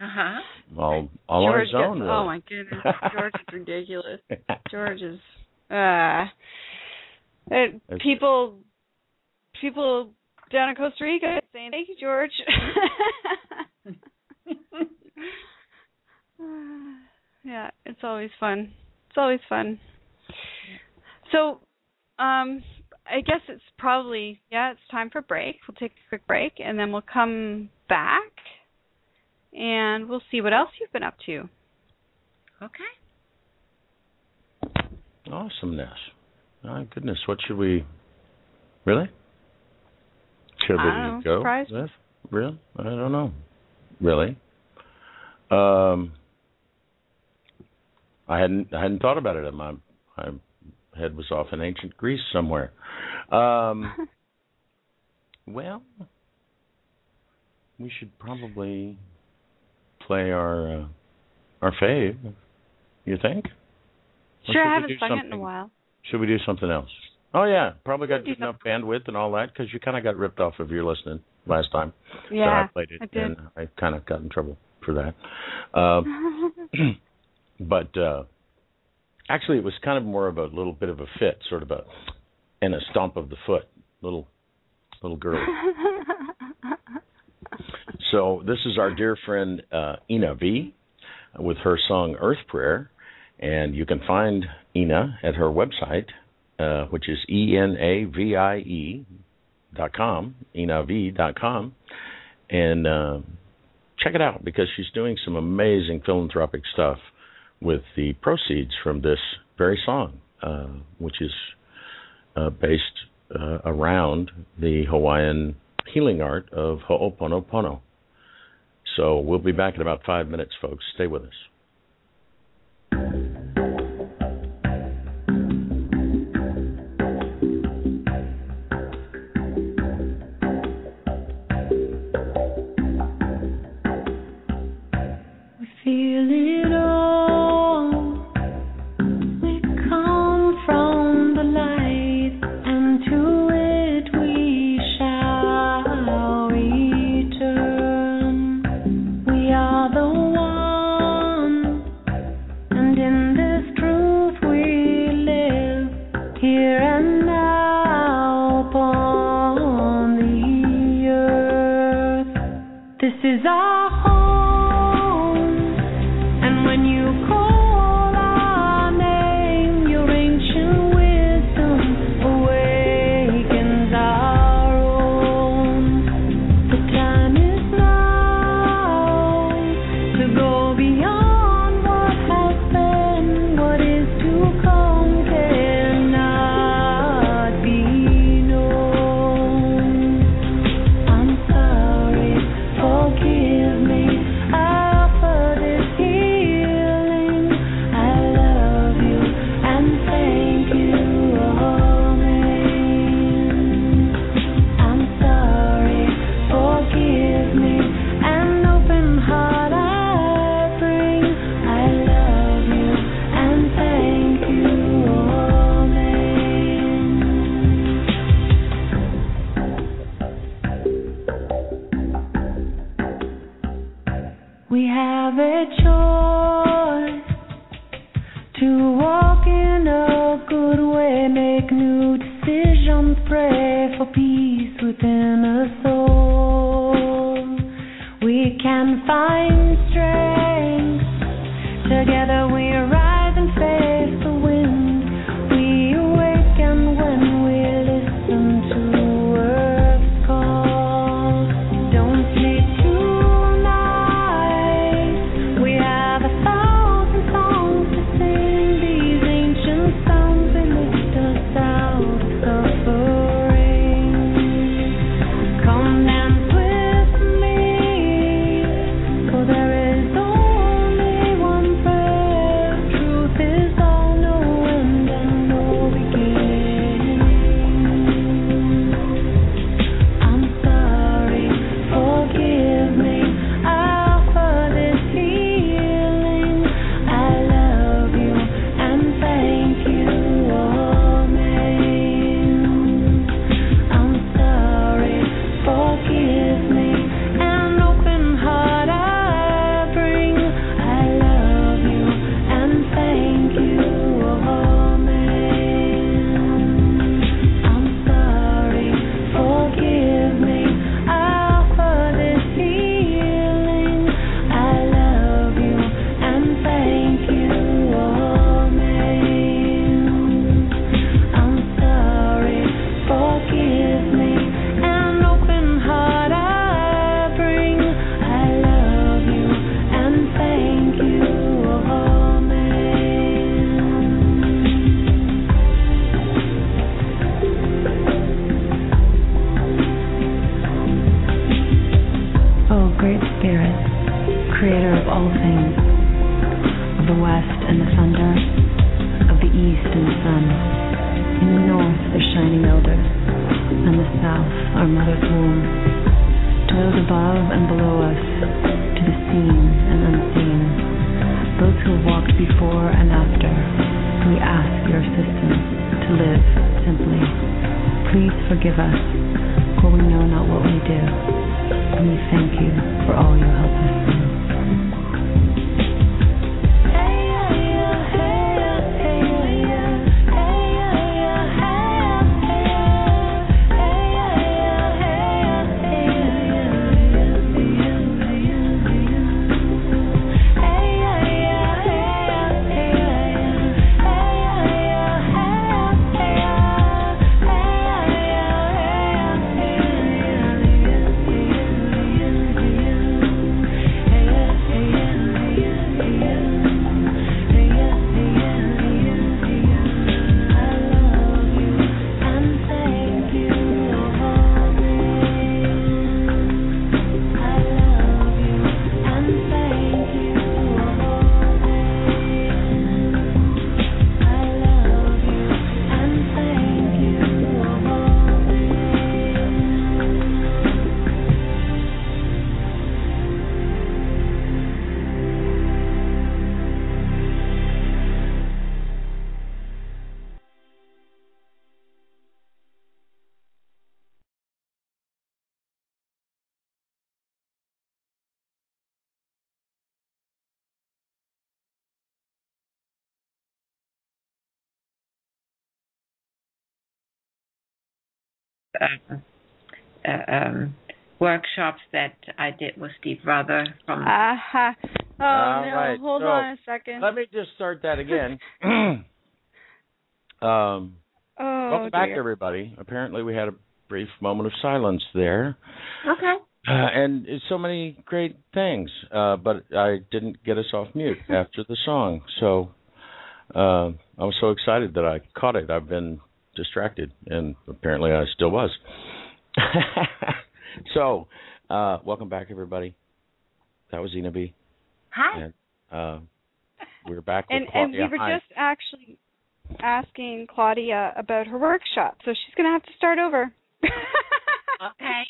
Uh huh. All all George on his own. Gets, oh my goodness, George is ridiculous. George is uh, it, people people down in Costa Rica saying thank you, George. yeah, it's always fun. It's always fun. So, um, I guess it's probably yeah, it's time for break. We'll take a quick break and then we'll come back and we'll see what else you've been up to. Okay. Awesomeness. My goodness, what should we really? Should we go surprise. with? Really? I don't know. Really? Um, I hadn't I hadn't thought about it. My my head was off in ancient Greece somewhere. Um, well, we should probably play our uh, our fave. You think? Sure, I haven't sung it in a while. Should we do something else? Oh yeah, probably got good enough bandwidth and all that because you kind of got ripped off of your listening last time. Yeah, I played it I did. and I kind of got in trouble for that. Uh, but uh, actually, it was kind of more of a little bit of a fit, sort of a and a stomp of the foot, little little girl. so this is our dear friend uh, Ena Vie with her song Earth Prayer, and you can find Ena at her website, uh, which is e n a v i e dot com, enavie dot com, and uh, check it out because she's doing some amazing philanthropic stuff with the proceeds from this very song, uh, which is uh, based uh, around the Hawaiian healing art of Ho'oponopono. So we'll be back in about five minutes, folks. Stay with us. desire. Uh, uh, um, workshops that I did with Steve Rother from. Aha. Oh All no! right, Hold so, on a second. Let me just start that again. um, oh welcome back, everybody. Apparently, we had a brief moment of silence there. okay. Uh, and so many great things, uh, but I didn't get us off mute after the song. So uh, I was so excited that I caught it. I've been distracted, and apparently I still was. so, uh, welcome back, everybody. That was Zena B. Hi. And uh, we're back with And and we Claudia were Hine. just actually asking Claudia about her workshop, so she's gonna have to start over. Okay.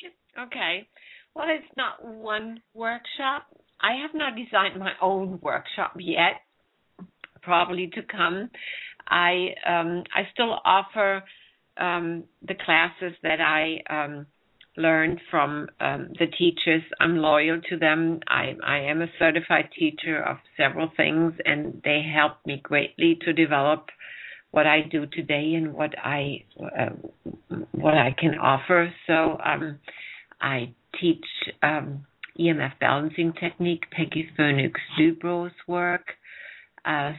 Okay. Well, it's not one workshop. I have not designed my own workshop yet. Probably to come. I um, I still offer um, the classes that I um, learned from um, the teachers. I'm loyal to them. I I am a certified teacher of several things, and they helped me greatly to develop what I do today and what I uh, what I can offer. So um, I teach um, EMF balancing technique, Peggy Phoenix Dubro's work, uh,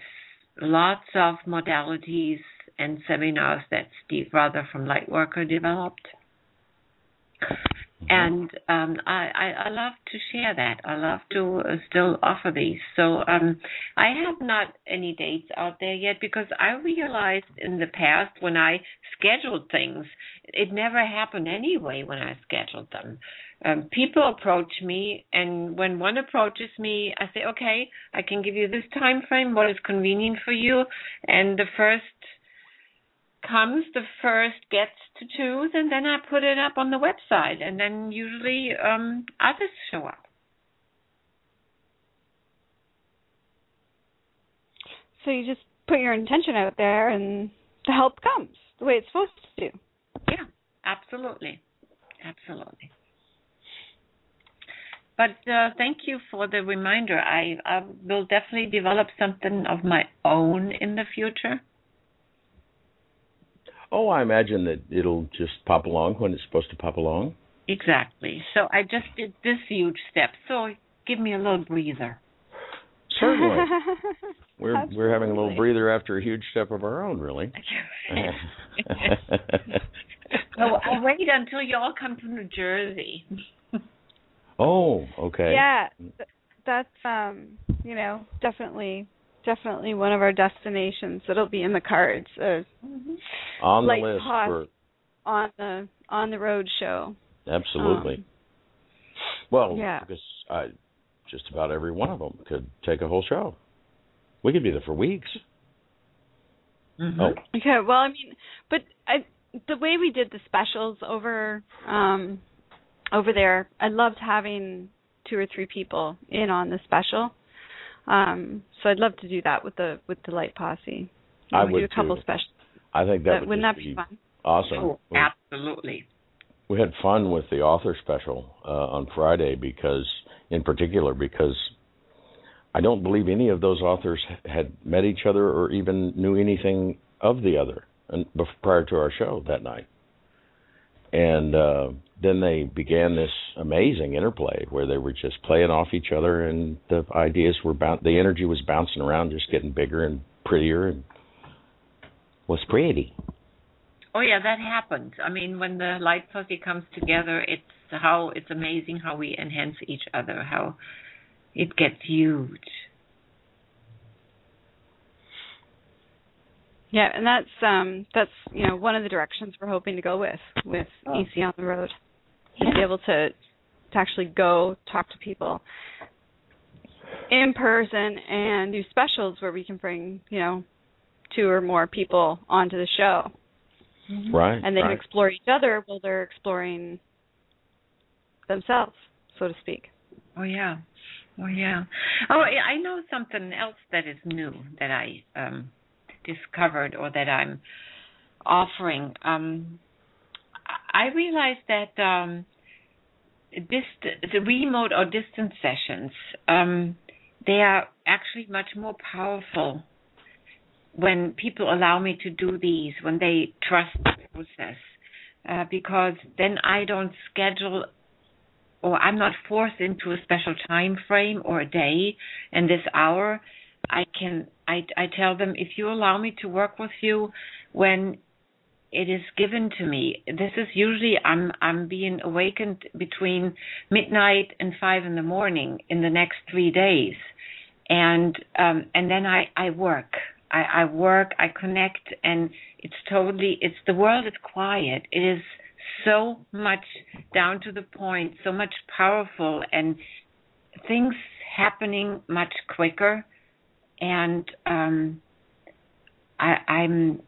lots of modalities and seminars that Steve Rother from Lightworker developed. And um, I, I, I love to share that. I love to uh, still offer these. So um, I have not any dates out there yet because I realized in the past when I scheduled things, it never happened anyway when I scheduled them. Um, people approach me, and when one approaches me, I say, "Okay, I can give you this time frame. What is convenient for you?" And the first comes, the first gets to choose, and then I put it up on the website, and then usually um, others show up. so you just put your intention out there, and the help comes the way it's supposed to. Yeah, absolutely, absolutely. But uh, thank you for the reminder. I, I will definitely develop something of my own in the future. Oh, I imagine that it'll just pop along when it's supposed to pop along. Exactly. So I just did this huge step. So give me a little breather. Certainly. We're we're having a little breather after a huge step of our own, really. so I'll wait until you all come to New Jersey. Oh, okay. Yeah, that's um, you know, definitely, definitely one of our destinations that'll be in the cards uh, On the list for on the on the road show. absolutely. Um, well, yeah. because I just about every one of them could take a whole show. We could be there for weeks. Mhm. Oh, Okay, well, I mean, but I, the way we did the specials over um over there, I loved having two or three people in on the special. Um, so I'd love to do that with the with the light posse. You I know, would do a couple too. specials. I think that But would wouldn't that just be fun? Awesome. Oh, absolutely. we had fun with the author special uh, on Friday because, in particular, because I don't believe any of those authors had met each other or even knew anything of the other and bef- prior to our show that night. And uh, then they began this amazing interplay where they were just playing off each other, and the ideas were boun- the energy was bouncing around, just getting bigger and prettier, and was pretty. Oh yeah, that happens. I mean, when the light posse comes together, it's how it's amazing how we enhance each other, how it gets huge. Yeah, and that's um that's you know one of the directions we're hoping to go with with Oh. EC on the road to be able to to actually go talk to people in person and do specials where we can bring you know two or more people onto the show Right. and they can explore each other while they're exploring themselves, so to speak. Oh yeah. Oh yeah. Oh, I I know something else that is new that I um discovered or that I'm offering. Um I realized that um dist- the remote or distance sessions um they are actually much more powerful when people allow me to do these, when they trust the process. Uh, because then I don't schedule or I'm not forced into a special time frame or a day and this hour. I can I I tell them if you allow me to work with you when it is given to me. This is usually I'm I'm being awakened between midnight and five in the morning in the next three days. And um and then I, I work. I, I work, I connect and it's totally it's the world is quiet. It is so much down to the point, so much powerful and things happening much quicker and um I I'm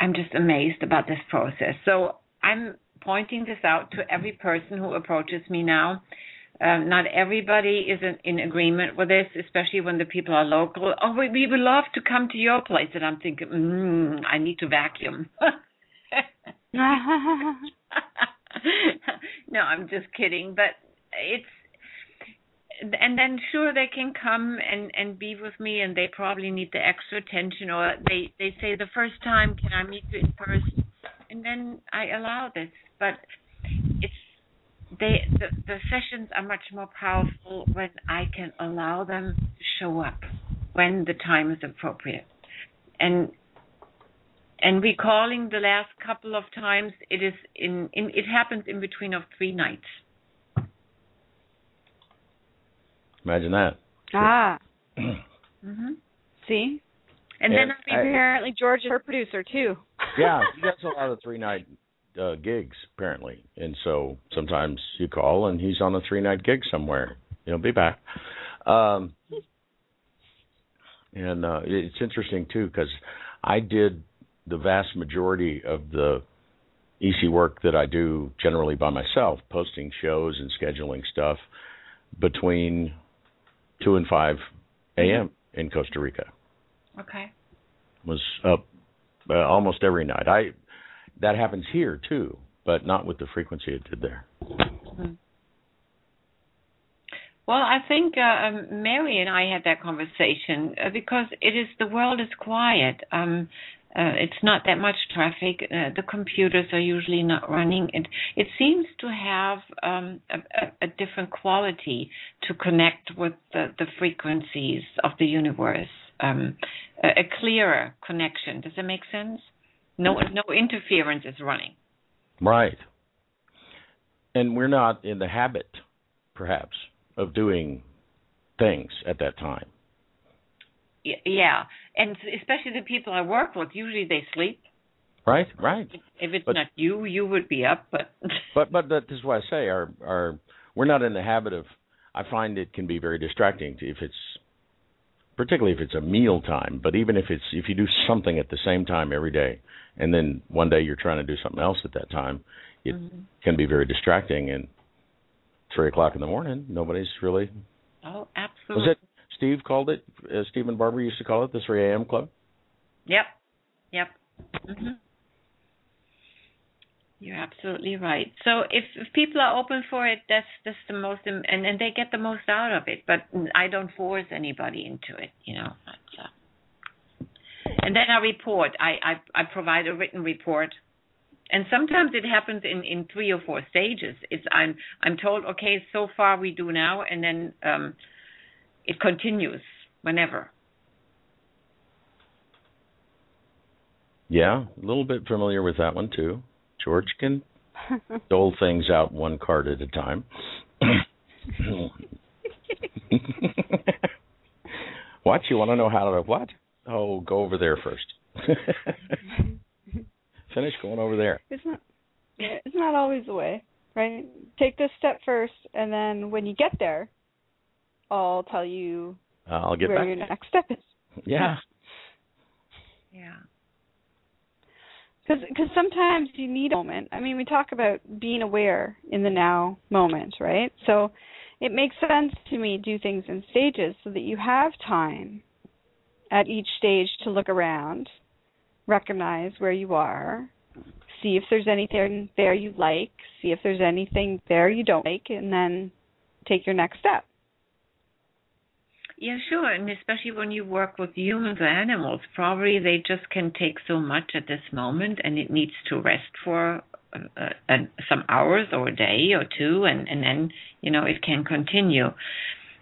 I'm just amazed about this process. So I'm pointing this out to every person who approaches me now. Um, not everybody is in, in agreement with this, especially when the people are local. Oh, we, we would love to come to your place, and I'm thinking, mm, I need to vacuum. no, I'm just kidding. But it's and then sure they can come and and be with me, and they probably need the extra attention, or they they say the first time, can I meet you in person? And then I allow this, but it's they the, the sessions are much more powerful when I can allow them to show up when the time is appropriate. And and recalling the last couple of times it is in, in it happens in between of three nights. Imagine that. ah, hmm see? And Yeah, then I, I- Apparently George is her producer too. yeah, he does a lot of three night uh, gigs apparently, and so sometimes you call and he's on a three night gig somewhere. He'll be back. Um, and uh, it's interesting too because I did the vast majority of the EC work that I do generally by myself, posting shows and scheduling stuff between two and five a.m. in Costa Rica okay. was up uh, almost every night. I that happens here too, but not with the frequency it did there. Well, I think uh, um, Mary and I had that conversation uh, because it is the world is quiet. Um, uh, it's not that much traffic. Uh, the computers are usually not running. It it seems to have um, a, a, different quality to connect with the, the frequencies of the universe. Um, a, a clearer connection. Does that make sense? No no interference is running. Right. And we're not in the habit, perhaps, of doing things at that time. Yeah, and especially the people I work with. Usually they sleep. Right, right. If it's But- not you, you would be up. But But but that is why I say our our we're not in the habit of. I find it can be very distracting if it's, particularly if it's a meal time. But even if it's if you do something at the same time every day, and then one day you're trying to do something else at that time, it Mhm. can be very distracting. And three o'clock in the morning, nobody's really. oh, Was absolutely. it Steve called it? Uh, Steve and used to call it the 3 a.m. club. Yep, yep. hmm You're absolutely right. So if, if people are open for it, that's that's the most and and they get the most out of it. But I don't force anybody into it, you know. Uh, and then I report. I, I I provide a written report, and sometimes it happens in in three or four stages. It's I'm I'm told okay, so far we do now, and then um, it continues whenever. Yeah, a little bit familiar with that one too. George can dole things out one card at a time. what? You want to know how to what? Oh, go over there first. Finish going over there. It's not. It's not always the way, right? Take this step first, and then when you get there, I'll tell you I'll get where back. your next step is. Yeah. Yeah. Because sometimes you need a moment. I mean, we talk about being aware in the now moment, right? So it makes sense to me do things in stages so that you have time at each stage to look around, recognize where you are, see if there's anything there you like, see if there's anything there you don't like, and then take your next step. Yeah, sure. And especially when you work with humans or animals, probably they just can take so much at this moment and it needs to rest for uh, uh, some hours or a day or two and, and then, you know, it can continue.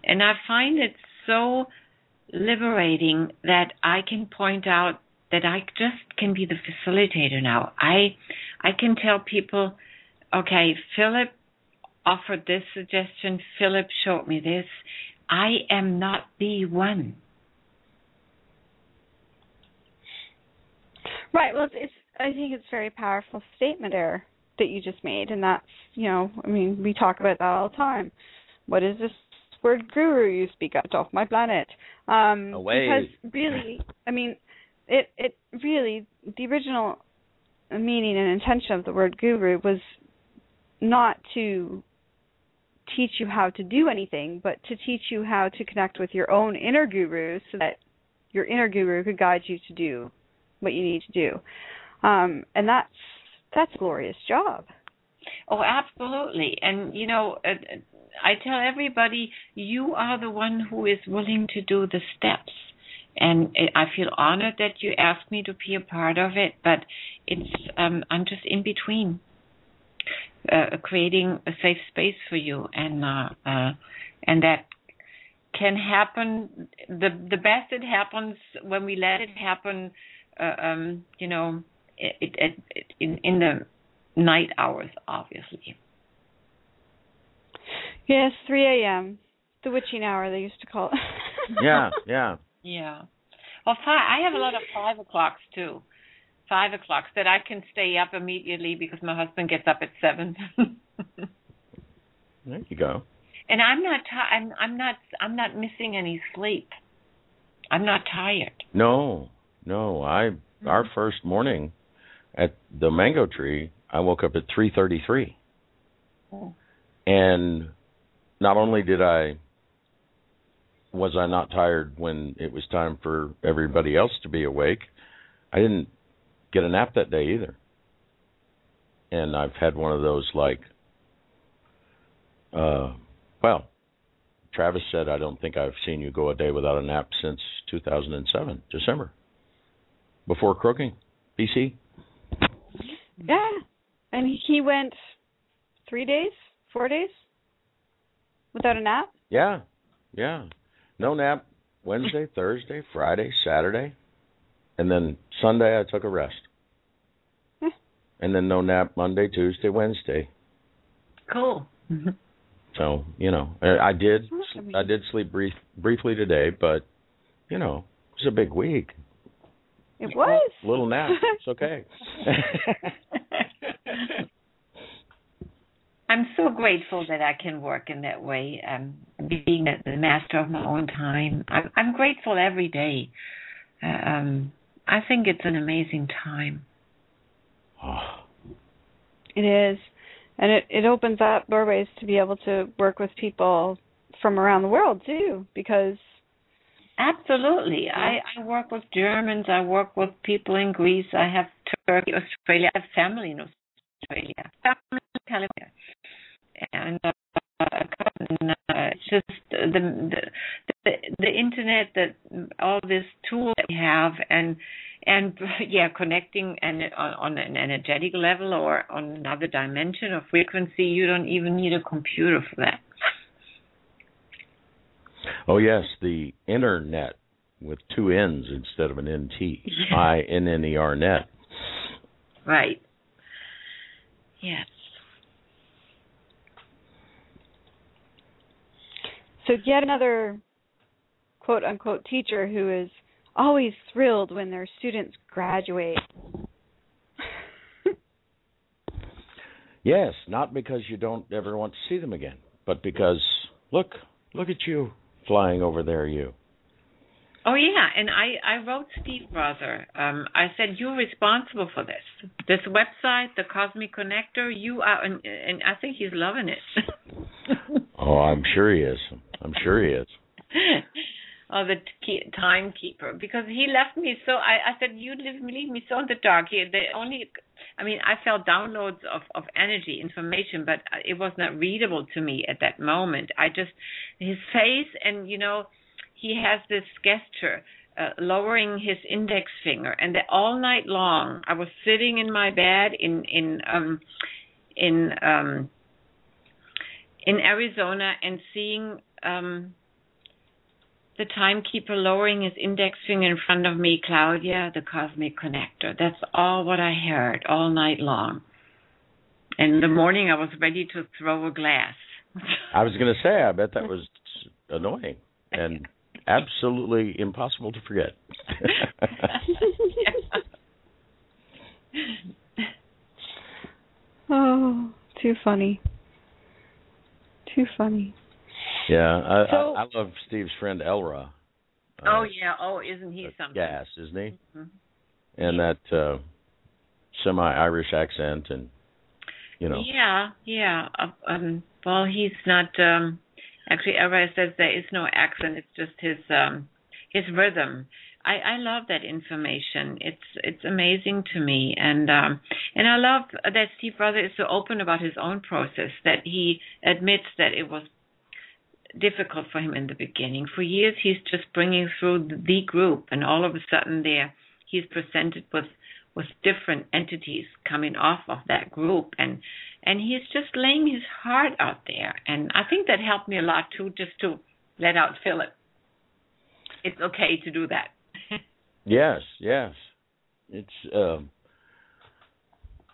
And I find it so liberating that I can point out that I just can be the facilitator now. I I can tell people, okay, Philip offered this suggestion, Philip showed me this. I am not the one. Right. Well, it's, it's I think it's a very powerful statement there that you just made, and that's you know, I mean, we talk about that all the time. What is this word guru you speak of off my planet? Um, Away. Because really, I mean, it it really the original meaning and intention of the word guru was not to teach you how to do anything, but to teach you how to connect with your own inner guru so that your inner guru could guide you to do what you need to do. Um, and that's that's a glorious job. Oh, absolutely. And you know, uh, I tell everybody, you are the one who is willing to do the steps. And I feel honored that you asked me to be a part of it, but it's um, I'm just in between, uh, creating a safe space for you, and uh, uh, and that can happen. The the best it happens when we let it happen. Uh, um, you know, it, it, it, in in the night hours, obviously. Yes, 3 a.m. The witching hour they used to call it. Yeah, yeah. Yeah. Well, five, I have a lot of five o'clocks too. Five o'clocks that I can stay up immediately because my husband gets up at seven. There you go. and I'm not. Ti- I'm. I'm not. I'm not missing any sleep. I'm not tired. No, no. I our mm. first morning at the mango tree, I woke up at three thirty three. Oh. And not only did I was I not tired when it was time for everybody else to be awake, I didn't get a nap that day either. And I've had one of those like uh well, Travis said I don't think I've seen you go a day without a nap since 2007, December. Before croaking, BC. yeah. And he went three days, four days without a nap. Yeah. Yeah. No nap Wednesday, Thursday, Friday, Saturday. And then Sunday I took a rest. Hmm. And then no nap Monday, Tuesday, Wednesday. Cool. So, you know, I I did I did sleep brief briefly today, but you know, it was a big week. It was. Little nap. It's okay. I'm so grateful that I can work in that way, um, being the, the master of my own time. I'm, I'm grateful every day. Uh, um, I think it's an amazing time. Oh, It is, and it it opens up doorways to be able to work with people from around the world too, because Absolutely. I, I work with Germans. I work with people in Greece. I have Turkey, Australia. I have family in Australia, some in California, and uh, uh, it's just the, the the the internet that all this tool that we have and and yeah connecting and on, on an energetic level or on another dimension of frequency you don't even need a computer for that Oh yes, the internet with two N's instead of an N T. I N N E R net. right yes So yet another quote unquote teacher who is always thrilled when their students graduate. Yes, not because you don't ever want to see them again, but because look, look at you flying over there, you. Oh yeah, and I I wrote Steve Rother. Um, I said you're responsible for this. This website, the Cosmic Connector. You are, and, and I think he's loving it. Oh, I'm sure he is. I'm sure he is. oh, the timekeeper, because he left me so. I I said you leave me leave me so in the dark. He, they only, I mean, I felt downloads of of energy information, but it was not readable to me at that moment. I just his face and you know he has this gesture uh, lowering his index finger and the, all night long i was sitting in my bed in in um in um in arizona and seeing um the timekeeper lowering his index finger in front of me claudia the cosmic connector that's all what i heard all night long and in the morning i was ready to throw a glass I was going to say, I bet that was annoying and absolutely impossible to forget. Oh, too funny. Too funny. yeah, I, So- I, I love Steve's friend Elra. Uh, oh yeah oh isn't he something Gas, isn't he? Mhm. And that uh semi-Irish accent, and you know, Yeah, yeah. Uh, um, well, he's not. Um, actually, Elra says there is no accent. It's just his um, his rhythm. I, I love that information. It's it's amazing to me, and um, and I love that Steve Rother is so open about his own process. That he admits that it was difficult for him in the beginning. For years, he's just bringing through the group, and all of a sudden, there he's presented with with different entities coming off of that group and and he's just laying his heart out there and i think that helped me a lot too just to let out philip it's okay to do that yes, yes, it's um,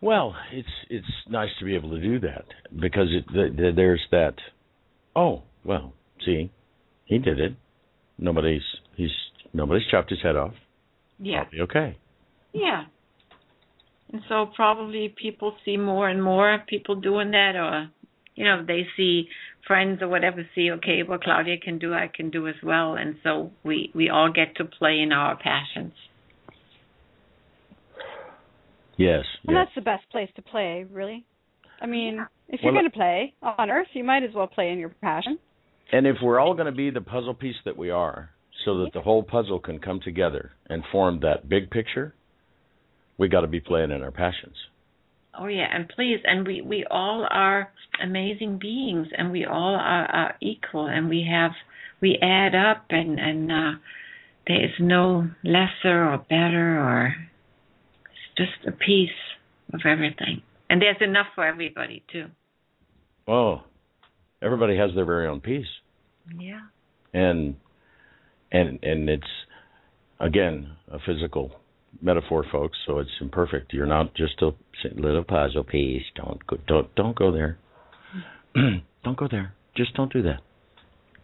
well, it's it's nice to be able to do that because it th- th- there's that. Oh well, see, he did it. Nobody's he's nobody's chopped his head off. yeah I'll be okay. yeah and so probably people see more and more people doing that or you know they see friends or whatever see okay what claudia can do i can do as well and so we we all get to play in our passions Yes, And yes. that's the best place to play, really. I mean, if you're going to play on Earth, you might as well play in your passion. And if we're all going to be the puzzle piece that we are, so that the whole puzzle can come together and form that big picture, we got to be playing in our passions. Oh yeah, and please, and we we all are amazing beings, and we all are, are equal, and we have we add up, and and uh, there is no lesser or better, or it's just a piece of everything, and there's enough for everybody too. Oh, everybody has their very own piece, Yeah. and and and it's again a physical metaphor, folks. So it's imperfect. You're not just a little puzzle piece. Don't go. Don't don't go there. don't go there. Just don't do that.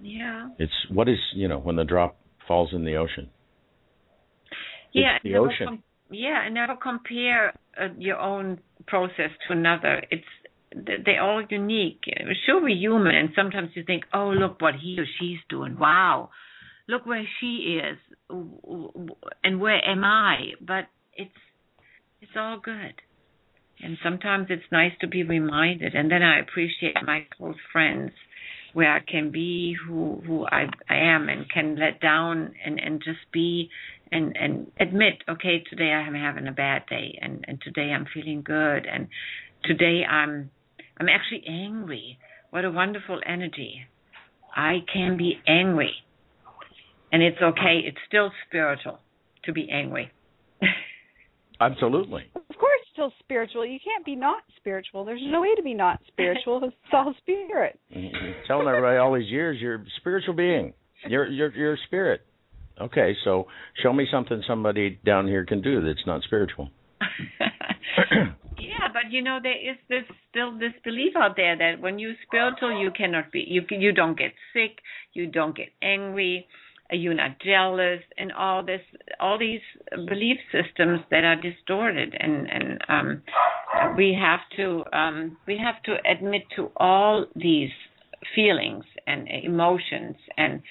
Yeah. It's what is you know when the drop falls in the ocean. Yeah. It's the ocean. com- yeah, and never compare uh, your own process to another. It's they're all unique. Sure, we're human, and sometimes you think, "Oh, look what he or she's doing! Wow, look where she is, and where am I?" But it's it's all good, and sometimes it's nice to be reminded. And then I appreciate my close friends, where I can be who who I, I am, and can let down and and just be and and admit okay today i'm having a bad day and and today i'm feeling good and today I'm I'm actually angry. What a wonderful energy. I can be angry. And it's okay. It's still spiritual to be angry. Absolutely. Of course, it's still spiritual. You can't be not spiritual. There's no way to be not spiritual. It's all spirit. Mhm. Telling everybody all these years you're a spiritual being. You're you're you're a spirit. Okay, so show me something somebody down here can do that's not spiritual. yeah, but you know there is this still this belief out there that when you're spiritual you cannot be you you don't get sick, you don't get angry, you're not jealous, and all this all these belief systems that are distorted, and and um, we have to um, we have to admit to all these feelings and emotions, and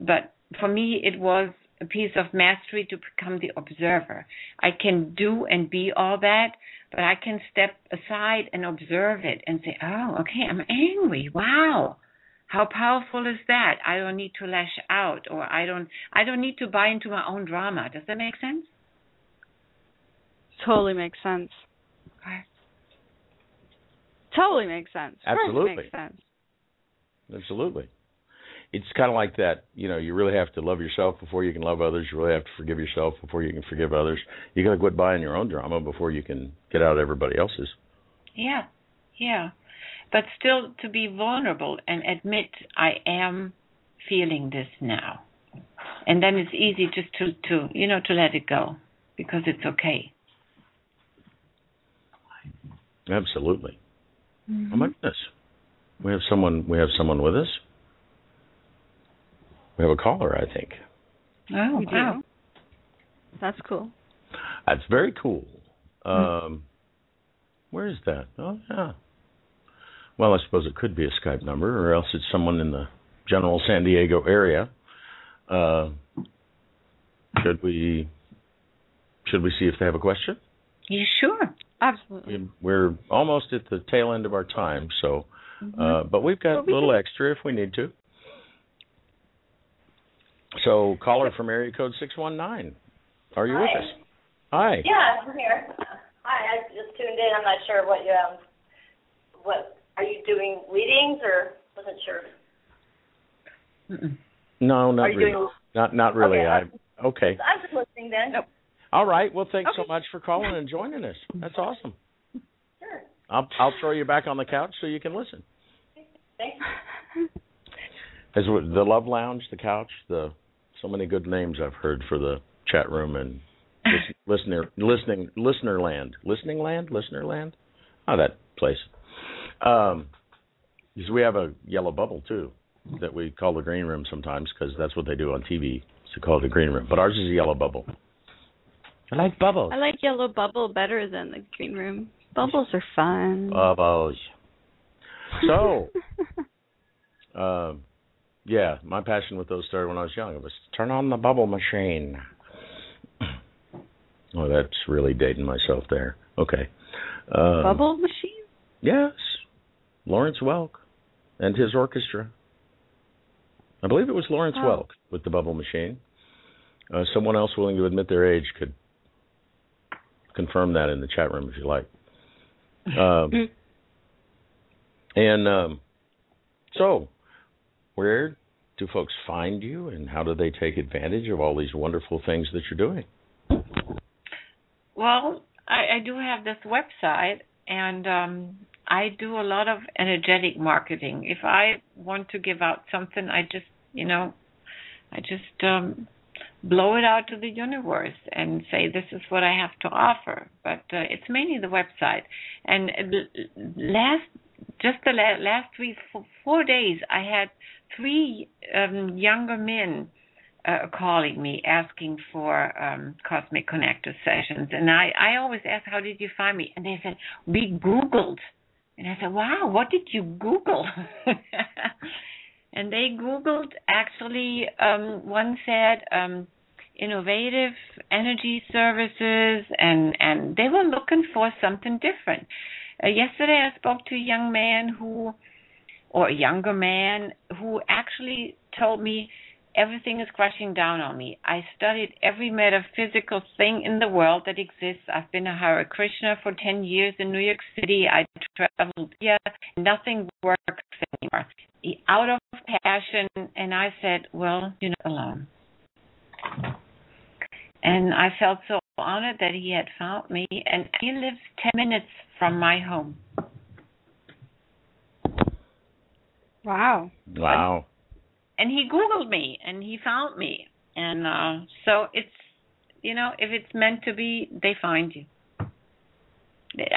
but for me it was a piece of mastery to become the observer. I can do and be all that, but I can step aside and observe it and say, "Oh, okay, I'm angry. Wow. How powerful is that? I don't need to lash out or I don't I don't need to buy into my own drama." Does that make sense? Totally makes sense. Okay. Totally makes sense. Of course it Absolutely. makes sense. Absolutely. It's kind of like that, you know, you really have to love yourself before you can love others. You really have to forgive yourself before you can forgive others. You got to quit buying your own drama before you can get out of everybody else's. Yeah. Yeah. But still to be vulnerable and admit I am feeling this now. And then it's easy just to to you know to let it go because it's okay. Absolutely. Oh my goodness. We have someone we have someone with us. We have a caller, I think. Oh, We wow. do. That's cool. That's very cool. Um, where is that? Oh, yeah. Well, I suppose it could be a Skype number, or else it's someone in the general San Diego area. Uh, should we should we see if they have a question? Yeah, sure? Absolutely. We- We're almost at the tail end of our time, so Mm-hmm. uh, but we've got Well, we a little extra if we need to. So, caller from area code six one nine. Are you with us? Hi. Yeah, I'm here. Hi, I just tuned in. I'm not sure what you um, what are you doing readings or wasn't sure. Mm-mm. No, not Are you really. doing- Not not really. Okay, I okay. I'm just listening then. Nope. All right. Well, thanks so much for calling and joining us. That's awesome. Sure. I'll I'll throw you back on the couch so you can listen. Thanks. As the Love Lounge, the couch, the so many good names I've heard for the chat room and listener listening listener land, listening land, listener land. Oh, that place. Um, because we have a yellow bubble too that we call the green room sometimes because that's what they do on TV. to call it a green room, but ours is a yellow bubble. I like bubbles. I like yellow bubble better than the green room. Bubbles are fun. Bubbles. So, um, yeah, my passion with those started when I was young. It was turn on the bubble machine. Oh, that's really dating myself there. Okay. Um, bubble machine? Yes, Lawrence Welk and his orchestra. I believe it was Lawrence Oh. Welk with the Bubble Machine. Uh, someone else willing to admit their age could confirm that in the chat room if you like. Um, and um, so, where do folks find you, and how do they take advantage of all these wonderful things that you're doing? Well, I, I do have this website, and um, I do a lot of energetic marketing. If I want to give out something, I just, you know, I just um, blow it out to the universe and say this is what I have to offer. But uh, it's mainly the website. And last, just the la- last three, four, four days, I had three um, younger men uh, calling me asking for um, cosmic connector sessions and I, I always ask how did you find me and they said we googled and i said wow what did you google? And they googled actually um, one said um, innovative energy services and and they were looking for something different. Uh, yesterday i spoke to a young man who or a younger man who actually told me everything is crashing down on me. I studied every metaphysical thing in the world that exists. I've been a Hare Krishna for 10 years in New York City. I traveled here. Nothing works anymore. Out of passion, and I said, Well, you're not alone. And I felt so honored that he had found me, and he lives 10 minutes from my home. Wow. Wow. And he googled me and he found me and uh so it's you know if it's meant to be they find you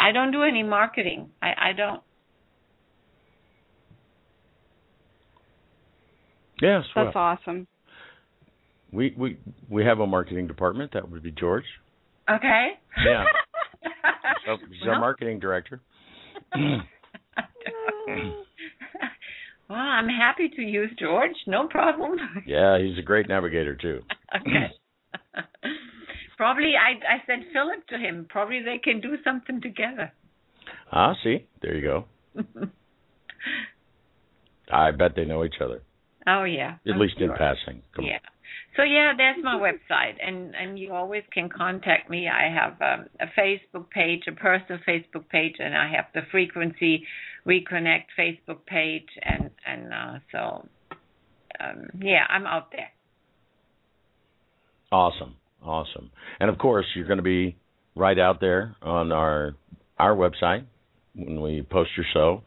i don't do any marketing i i don't Yes. That's well, awesome. we we we have a marketing department. That would be George. okay Yeah. So he's our marketing director. well i'm happy to use george no problem yeah, he's a great navigator too. okay probably i i sent philip to him probably they can do something together Ah, see, there you go. I bet they know each other, oh yeah at I'm least in passing. Come yeah. So yeah, that's my website, and and you always can contact me. I have um, a Facebook page, a personal Facebook page, and I have the Frequency Reconnect Facebook page, and and uh, so um, yeah, I'm out there. Awesome, awesome. And of course, you're going to be right out there on our our website when we post your show.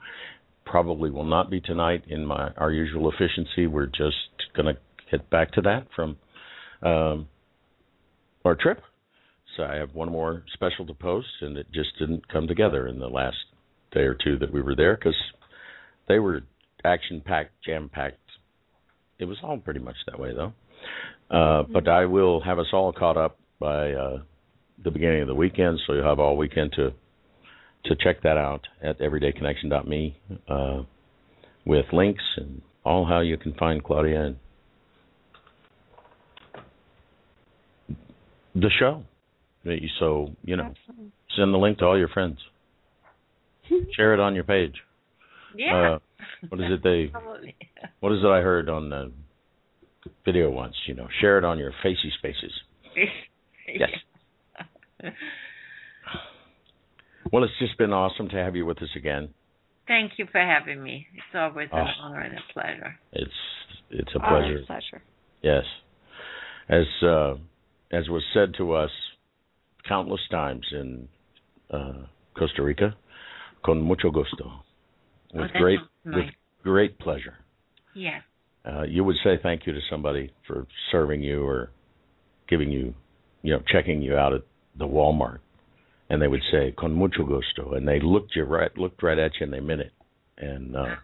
Probably will not be tonight in my our usual efficiency. We're just going to get back to that from um, our trip. So I have one more special to post, and it just didn't come together in the last day or two that we were there because they were action packed, jam packed. It was all pretty much that way though. Uh, but I will have us all caught up by uh, the beginning of the weekend, so you'll have all weekend to to check that out at everydayconnection.me uh, with links and all how you can find Claudia and the show. So you know, Absolutely. send the link to all your friends. Share it on your page. Yeah. Uh, what is it they? Absolutely. What is it I heard on the video once? You know, share it on your facey spaces. Yes. Well, it's just been awesome to have you with us again. Thank you for having me. It's always an Oh. honor and a pleasure. It's it's a Our pleasure. pleasure. Yes, as uh, as was said to us countless times in uh, Costa Rica, con mucho gusto, Oh, with that great sounds with great pleasure. Yes. Uh, you would say thank you to somebody for serving you or giving you, you know, checking you out at the Walmart, and they would say con mucho gusto, and they looked you right looked right at you and they meant it, and uh,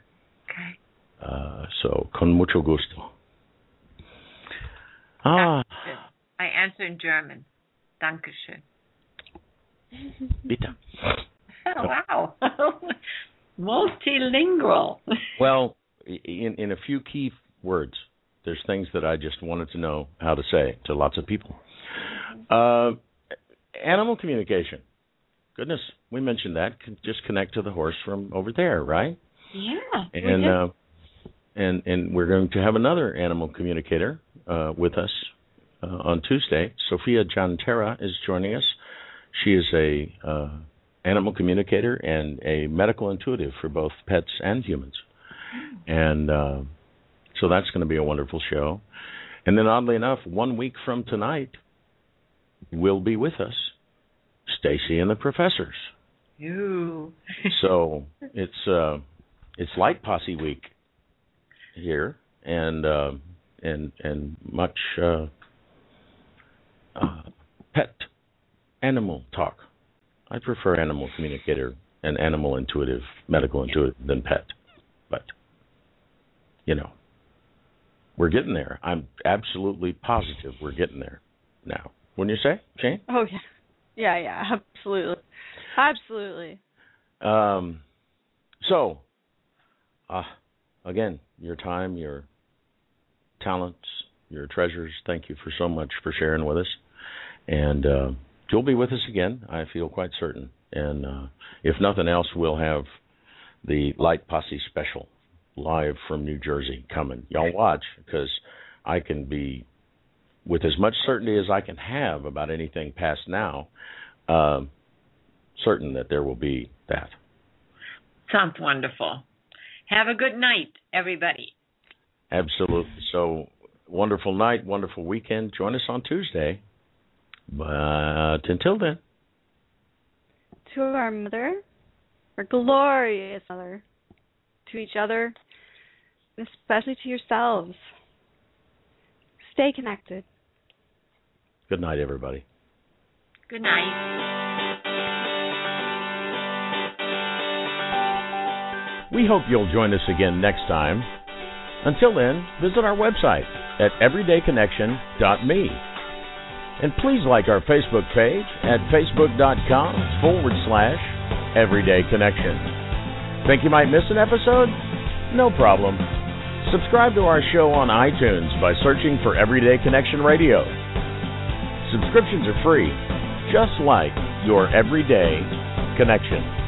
Okay. uh, so con mucho gusto. Ah, I answer in German. Dankeschön. bitte. Oh, wow. Multilingual. Well, in in a few key words, there's things that I just wanted to know how to say to lots of people. Uh, animal communication. Goodness, we mentioned that. Just connect to the horse from over there, right? Yeah. And uh, and and we're going to have another animal communicator uh, with us uh, on Tuesday. Sophia Jantera is joining us. She is a uh, animal communicator and a medical intuitive for both pets and humans, and uh, so that's going to be a wonderful show. And then, oddly enough, one week from tonight, will be with us Stacy and the Professors. you. So it's uh, it's Light Posse Week here, and uh, and and much uh, uh, pet animal talk. I prefer animal communicator and animal intuitive, medical intuitive than pet, but you know we're getting there. I'm absolutely positive we're getting there now. Wouldn't you say, Shane? Oh yeah. Yeah, yeah, absolutely. Absolutely. Um, so, uh, again, your time, your talents, your treasures. Thank you for so much for sharing with us. And uh, you'll be with us again. I feel quite certain. And uh, if nothing else, we'll have the Light Posse special live from New Jersey coming. Y'all watch because I can be with as much certainty as I can have about anything past now, uh, certain that there will be that. Sounds wonderful. Have a good night, everybody. Absolutely. So wonderful night, wonderful weekend. Join us on Tuesday. But until then, To our mother, our glorious mother, to each other, and especially to yourselves. Stay connected. good night, everybody. Good night. We hope you'll join us again next time. Until then, visit our website at everydayconnection.me. And please like our Facebook page at facebook.com forward slash everyday connection. Think you might miss an episode? No problem. Subscribe to our show on iTunes by searching for Everyday Connection Radio. Subscriptions are free, just like your everyday connection.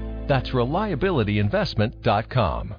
That's reliabilityinvestment.com.